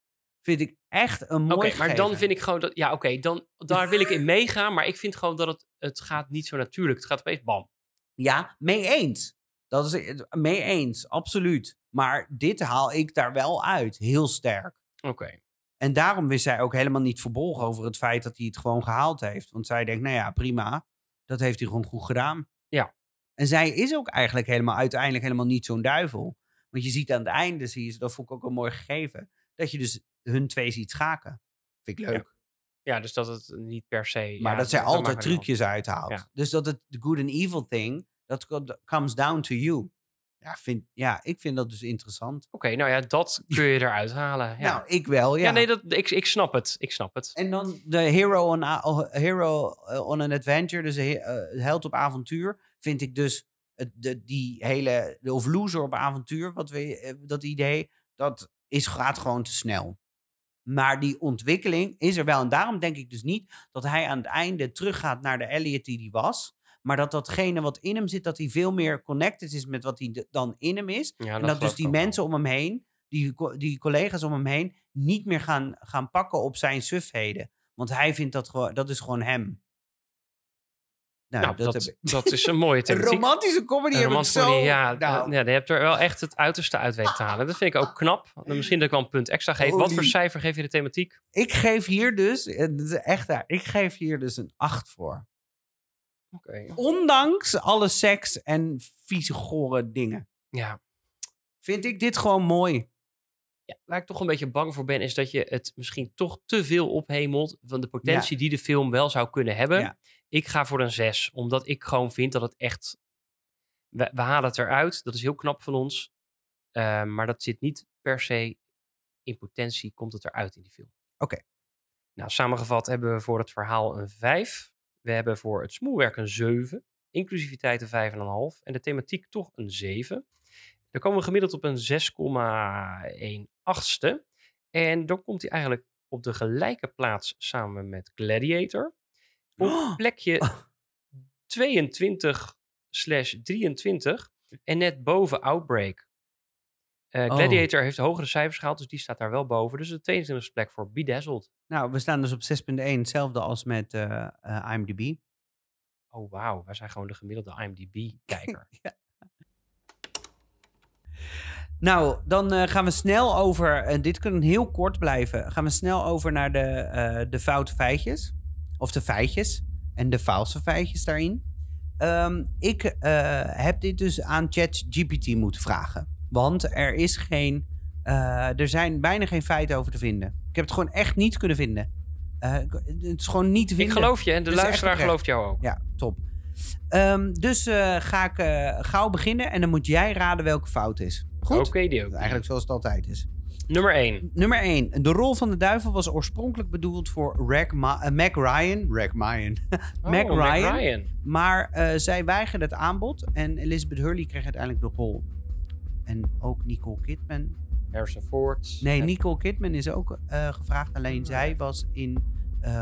A: vind ik echt een
B: Oké,
A: mooi
B: maar dan vind ik gewoon dat... Ja, oké, dan daar wil ik in meegaan. Maar ik vind gewoon dat het, het gaat niet zo natuurlijk. Het gaat opeens bam.
A: Ja, mee eens. Dat is het- mee eens, absoluut. Maar dit haal ik daar wel uit, heel sterk.
B: Oké.
A: En daarom wist zij ook helemaal niet verbolgen over het feit dat hij het gewoon gehaald heeft. Want zij denkt, nou ja, prima. Dat heeft hij gewoon goed gedaan.
B: Ja.
A: En zij is ook eigenlijk helemaal uiteindelijk helemaal niet zo'n duivel. Want je ziet aan het einde, zie je, dat vond ik ook een mooi gegeven, dat je dus hun twee ziet schaken. Vind ik leuk.
B: Ja, dus dat het niet per se...
A: Maar
B: ja,
A: dat zij altijd trucjes uithaalt.
B: Ja.
A: Dus dat het the good and evil thing, dat co- comes down to you. Ja, vind, ja, ik vind dat dus interessant.
B: Oké, nou ja, dat kun je eruit halen. Ja,
A: Nou, ik wel, ja.
B: ja. nee, dat, ik, ik snap het. Ik snap het.
A: En dan de hero on, a- oh, hero eh, on an adventure, dus de eh, held op avontuur, vind ik dus het, de, die hele, of loser op avontuur, wat we, eh, dat idee, dat is, gaat gewoon te snel. Maar die ontwikkeling is er wel. En daarom denk ik dus niet dat hij aan het einde teruggaat naar de Elliot die hij was. Maar dat datgene wat in hem zit, dat hij veel meer connected is met wat hij dan in hem is.
B: Ja,
A: en
B: dat
A: dat dus die
B: wel.
A: mensen om hem heen, die, die collega's om hem heen, niet meer gaan, gaan pakken op zijn sufheden. Want hij vindt dat gewoon, dat is gewoon hem. Nou,
B: Nou,
A: dat,
B: dat,
A: heb
B: dat,
A: ik.
B: is een mooie
A: Een
B: thematiek.
A: romantische comedy
B: Een romantische
A: zo...
B: comedy, ja,
A: nou,
B: ja, je hebt er wel echt het uiterste uit weten te halen. Dat vind ik ook knap. Misschien dat ik wel een punt extra geef. Wat voor cijfer geef je de thematiek?
A: Ik geef hier dus, is echt daar, ik geef hier dus een 8 voor.
B: Oké.
A: Ondanks alle seks en vieze gore dingen.
B: Ja.
A: Vind ik dit gewoon mooi.
B: ja. Waar ik toch een beetje bang voor ben, is dat je het misschien toch te veel ophemelt van de potentie die de film wel zou kunnen hebben.
A: Ja.
B: Ik ga voor een 6, omdat ik gewoon vind dat het echt. We, we halen het eruit, dat is heel knap van ons. Eh, maar dat zit niet per se in potentie, komt het eruit in die film.
A: Oké.
B: Nou, samengevat hebben we voor het verhaal een 5. We hebben voor het smoelwerk een 7. Inclusiviteit een 5,5. En de thematiek toch een 7. Dan komen we gemiddeld op een 6,1 achtste. En dan komt hij eigenlijk op de gelijke plaats samen met Gladiator. Op
A: Oh.
B: plekje 22 slash 23. En net boven Outbreak. Eh,
A: Oh.
B: Gladiator heeft hogere cijfers gehaald, dus die staat daar wel boven. Dus de 22e plek voor Bedazzled.
A: Nou, we staan dus op 6.1, hetzelfde als met eh, eh, IMDb.
B: Oh, wauw. Wij zijn gewoon de gemiddelde IMDb-kijker.
A: Nou, dan gaan we snel over, en dit kan heel kort blijven, gaan we snel over naar de, de foute feitjes. Of de feitjes en de valse feitjes daarin. Ehm, ik eh, heb dit dus aan ChatGPT moeten vragen. Want er is geen, eh, er zijn bijna geen feiten over te vinden. Ik heb het gewoon echt niet kunnen vinden. Eh, ik- het is gewoon niet te
B: ik
A: vinden.
B: geloof je en de luisteraar gelooft jou ook.
A: Ja, top. Ehm, dus ga ik gauw beginnen en dan moet jij raden welke fout is. Goed?
B: Oké, die ook.
A: Eigenlijk zoals het altijd is.
B: Nummer 1.
A: Nummer 1. De rol van de duivel was oorspronkelijk bedoeld voor Rag Ma- eh, Mac Ryan. Rag Ryan. Mac
B: Oh, Mac
A: Ryan.
B: Ryan.
A: Maar eh, zij weigerde het aanbod en Elizabeth Hurley kreeg uiteindelijk de rol. En ook Nicole Kidman.
B: Harrison Ford.
A: Nee,
B: En-
A: Nicole Kidman is ook eh, gevraagd. Alleen zij was in,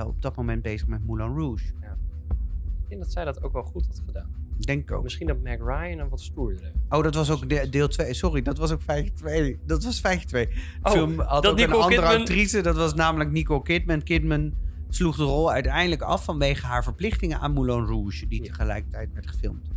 A: op dat moment bezig met Moulin Rouge.
B: Ik denk dat zij dat ook wel goed had gedaan.
A: Denk ik ook.
B: Misschien dat Mac Ryan een wat stoerdere.
A: Oh, dat was ook de- deel 2. Sorry, dat was ook feitje 2. Dat was feitje 2.
B: Oh,
A: film had
B: dat
A: ook een andere
B: Kidman-
A: actrice. Dat was namelijk Nicole Kidman. Kidman sloeg de rol uiteindelijk af vanwege haar verplichtingen aan Moulin Rouge, die
B: Ja.
A: tegelijkertijd werd gefilmd.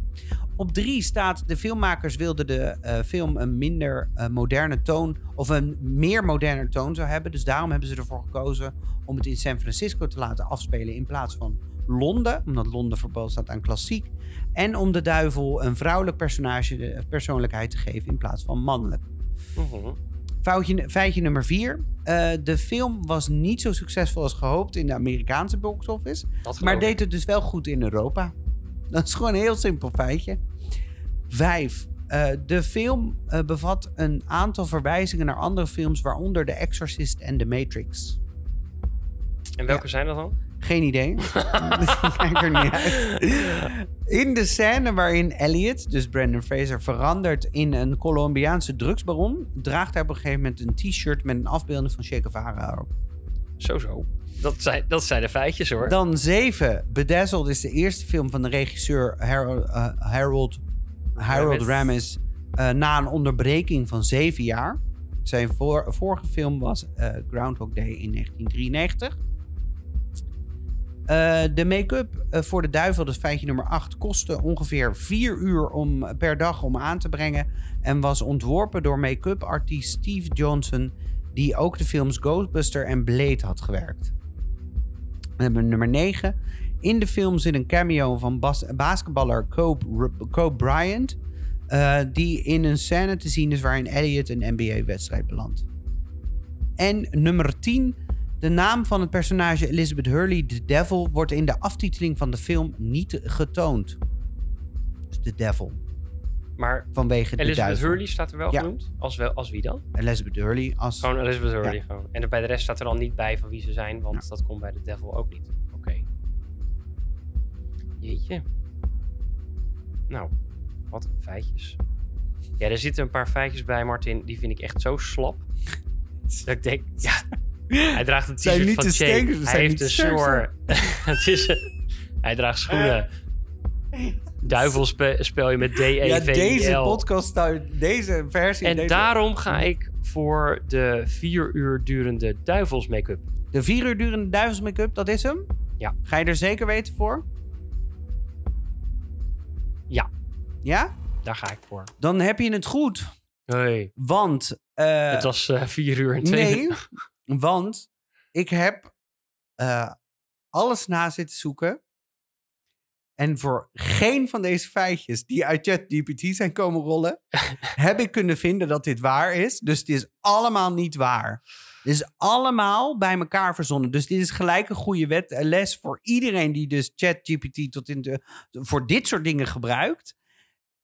A: Op drie staat, de filmmakers wilden de eh, film een minder eh, moderne toon, of een meer moderne toon zou hebben. Dus daarom hebben ze ervoor gekozen om het in San Francisco te laten afspelen in plaats van Londen, omdat Londen verboden staat aan klassiek. En om de duivel een vrouwelijk personage de persoonlijkheid te geven in plaats van mannelijk.
B: Mhm.
A: Foutje, feitje nummer vier. Eh, de film was niet zo succesvol als gehoopt in de Amerikaanse box office. Maar deed het dus wel goed in Europa. Dat is gewoon een heel simpel feitje. Vijf. Eh, de film eh, bevat een aantal verwijzingen naar andere films, waaronder The Exorcist en The Matrix.
B: En welke zijn dat dan?
A: Geen idee. Kijk er niet uit. In de scène waarin Elliot, dus Brandon Fraser, verandert in een Colombiaanse drugsbaron, draagt hij op een gegeven moment een t-shirt met een afbeelding van Che Guevara op.
B: Zo, zo. Dat zijn, dat zijn de feitjes hoor.
A: Dan 7. Bedazzled is de eerste film van de regisseur Harold, eh, Harold, Harold
B: Ramis.
A: Ramis eh, na een onderbreking van zeven jaar. Zijn voor, vorige film was eh, Groundhog Day in 1993. Eh, de make-up eh, voor de duivel, is feitje nummer 8, kostte ongeveer 4 uur om, per dag om aan te brengen. En was ontworpen door make-up artiest Steve Johnson, die ook de films Ghostbuster en Blade had gewerkt. We hebben nummer 9. In de film zit een cameo van bas- basketballer Kobe Bryant. eh, die in een scène te zien is waarin Elliot een NBA-wedstrijd belandt. En nummer 10. De naam van het personage Elizabeth Hurley, The Devil, wordt in de aftiteling van de film niet getoond. Dus The Devil.
B: Maar
A: Vanwege de
B: Elizabeth
A: duivel.
B: Hurley staat er wel
A: Ja.
B: genoemd. Als, wel, als wie dan?
A: Elizabeth Hurley als...
B: Gewoon Elizabeth Hurley. Gewoon. En bij de rest staat er dan niet bij van wie ze zijn, want
A: Ja.
B: dat komt bij de Devil ook niet. Oké. Jeetje. Nou, wat feitjes. Ja, er zitten een paar feitjes bij, Martin. Die vind ik echt zo slap. dat ik denk, ja, hij draagt een t-shirt van
A: ze
B: Hij heeft een. Het is een- hij draagt schoenen. Duivel spe- spel je met E D-E-V-I-L.
A: ja, deze podcast, deze versie...
B: En
A: deze-
B: daarom ga ik voor de vier uur durende duivels make-up.
A: De vier uur durende duivels make-up, dat is hem?
B: Ja.
A: Ga je er zeker weten voor?
B: Ja.
A: Ja?
B: Daar ga ik voor.
A: Dan heb je het goed.
B: Hey.
A: Want... eh,
B: het was eh, vier uur en twee
A: Nee, want ik heb eh, alles na zitten zoeken. En voor geen van deze feitjes die uit ChatGPT zijn komen rollen, heb ik kunnen vinden dat dit waar is. Dus het is allemaal niet waar. Dit is allemaal bij elkaar verzonnen. Dus dit is gelijk een goede wet, een les voor iedereen die dus ChatGPT tot in de, voor dit soort dingen gebruikt.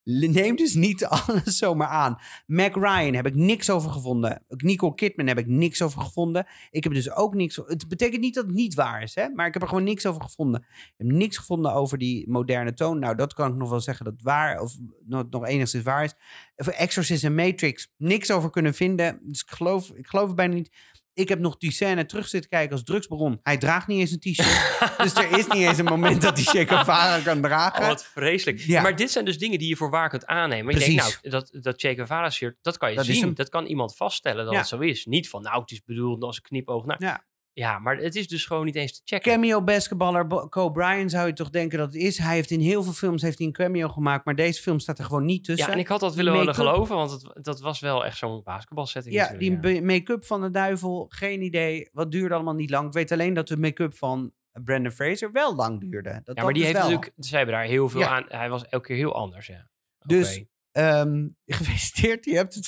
A: Neem dus niet alles zomaar aan. Mac Ryan heb ik niks over gevonden. Nicole Kidman heb ik niks over gevonden. Ik heb dus ook niks. Het betekent niet dat het niet waar is, hè? maar ik heb er gewoon niks over gevonden. Ik heb niks gevonden over die moderne toon. Nou, dat kan ik nog wel zeggen dat waar of nog, nog enigszins waar is. Voor Exorcist en Matrix niks over kunnen vinden. Dus ik geloof, ik geloof bijna niet. Ik heb nog die scène terug zitten kijken als drugsbaron. Hij draagt niet eens een t-shirt. dus er is niet eens een moment dat hij Che Guevara kan dragen.
B: Oh, wat vreselijk.
A: Ja.
B: Maar dit zijn dus dingen die je voor waar kunt aannemen. Je denkt,
A: Precies.
B: nou, dat, dat Che Guevara shirt, dat kan je
A: Dat
B: zien. Dat kan iemand vaststellen dat
A: Ja.
B: het zo is. Niet van, nou, het is bedoeld als een knipoog.
A: Ja.
B: Ja, maar het is dus gewoon niet eens te checken.
A: Cameo basketballer Kobe Bryant zou je toch denken dat het is. Hij heeft in heel veel films heeft hij een cameo gemaakt, maar deze film staat er gewoon niet tussen.
B: ja, en ik had dat willen willen geloven, want het, dat was wel echt zo'n basketbalsetting.
A: Ja, die make-up van de duivel, geen idee. Wat duurde allemaal niet lang. Ik weet alleen dat de make-up van Brandon Fraser wel lang duurde. Dat
B: Ja, maar die
A: dus
B: heeft
A: wel.
B: natuurlijk, ze hebben daar heel veel
A: Ja.
B: aan. Hij was elke keer heel anders, ja.
A: Dus-. Ehm, gefeliciteerd, je hebt het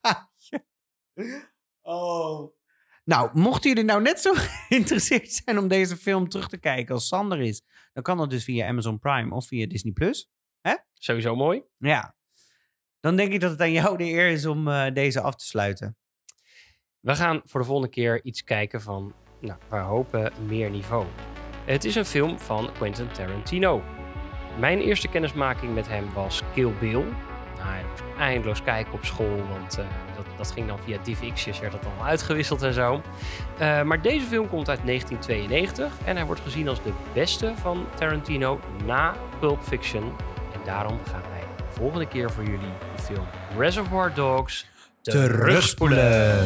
A: vaatje. Oh. Nou, mochten jullie nou net zo geïnteresseerd zijn om deze film terug te kijken als Sander is, dan kan dat dus via Amazon Prime of via Disney Plus.
B: Sowieso mooi.
A: Ja. Dan denk ik dat het aan jou de eer is om eh, deze af te sluiten.
B: We gaan voor de volgende keer iets kijken van, nou, we hopen meer niveau. Het is een film van Quentin Tarantino. Mijn eerste kennismaking met hem was Kill Bill. Nou, eindeloos kijken op school, want eh, dat, dat ging dan via DivX'jes, werd dat allemaal uitgewisseld en zo. Eh, maar deze film komt uit 1992 en hij wordt gezien als de beste van Tarantino na Pulp Fiction. En daarom gaan wij de volgende keer voor jullie de film Reservoir Dogs terugspoelen.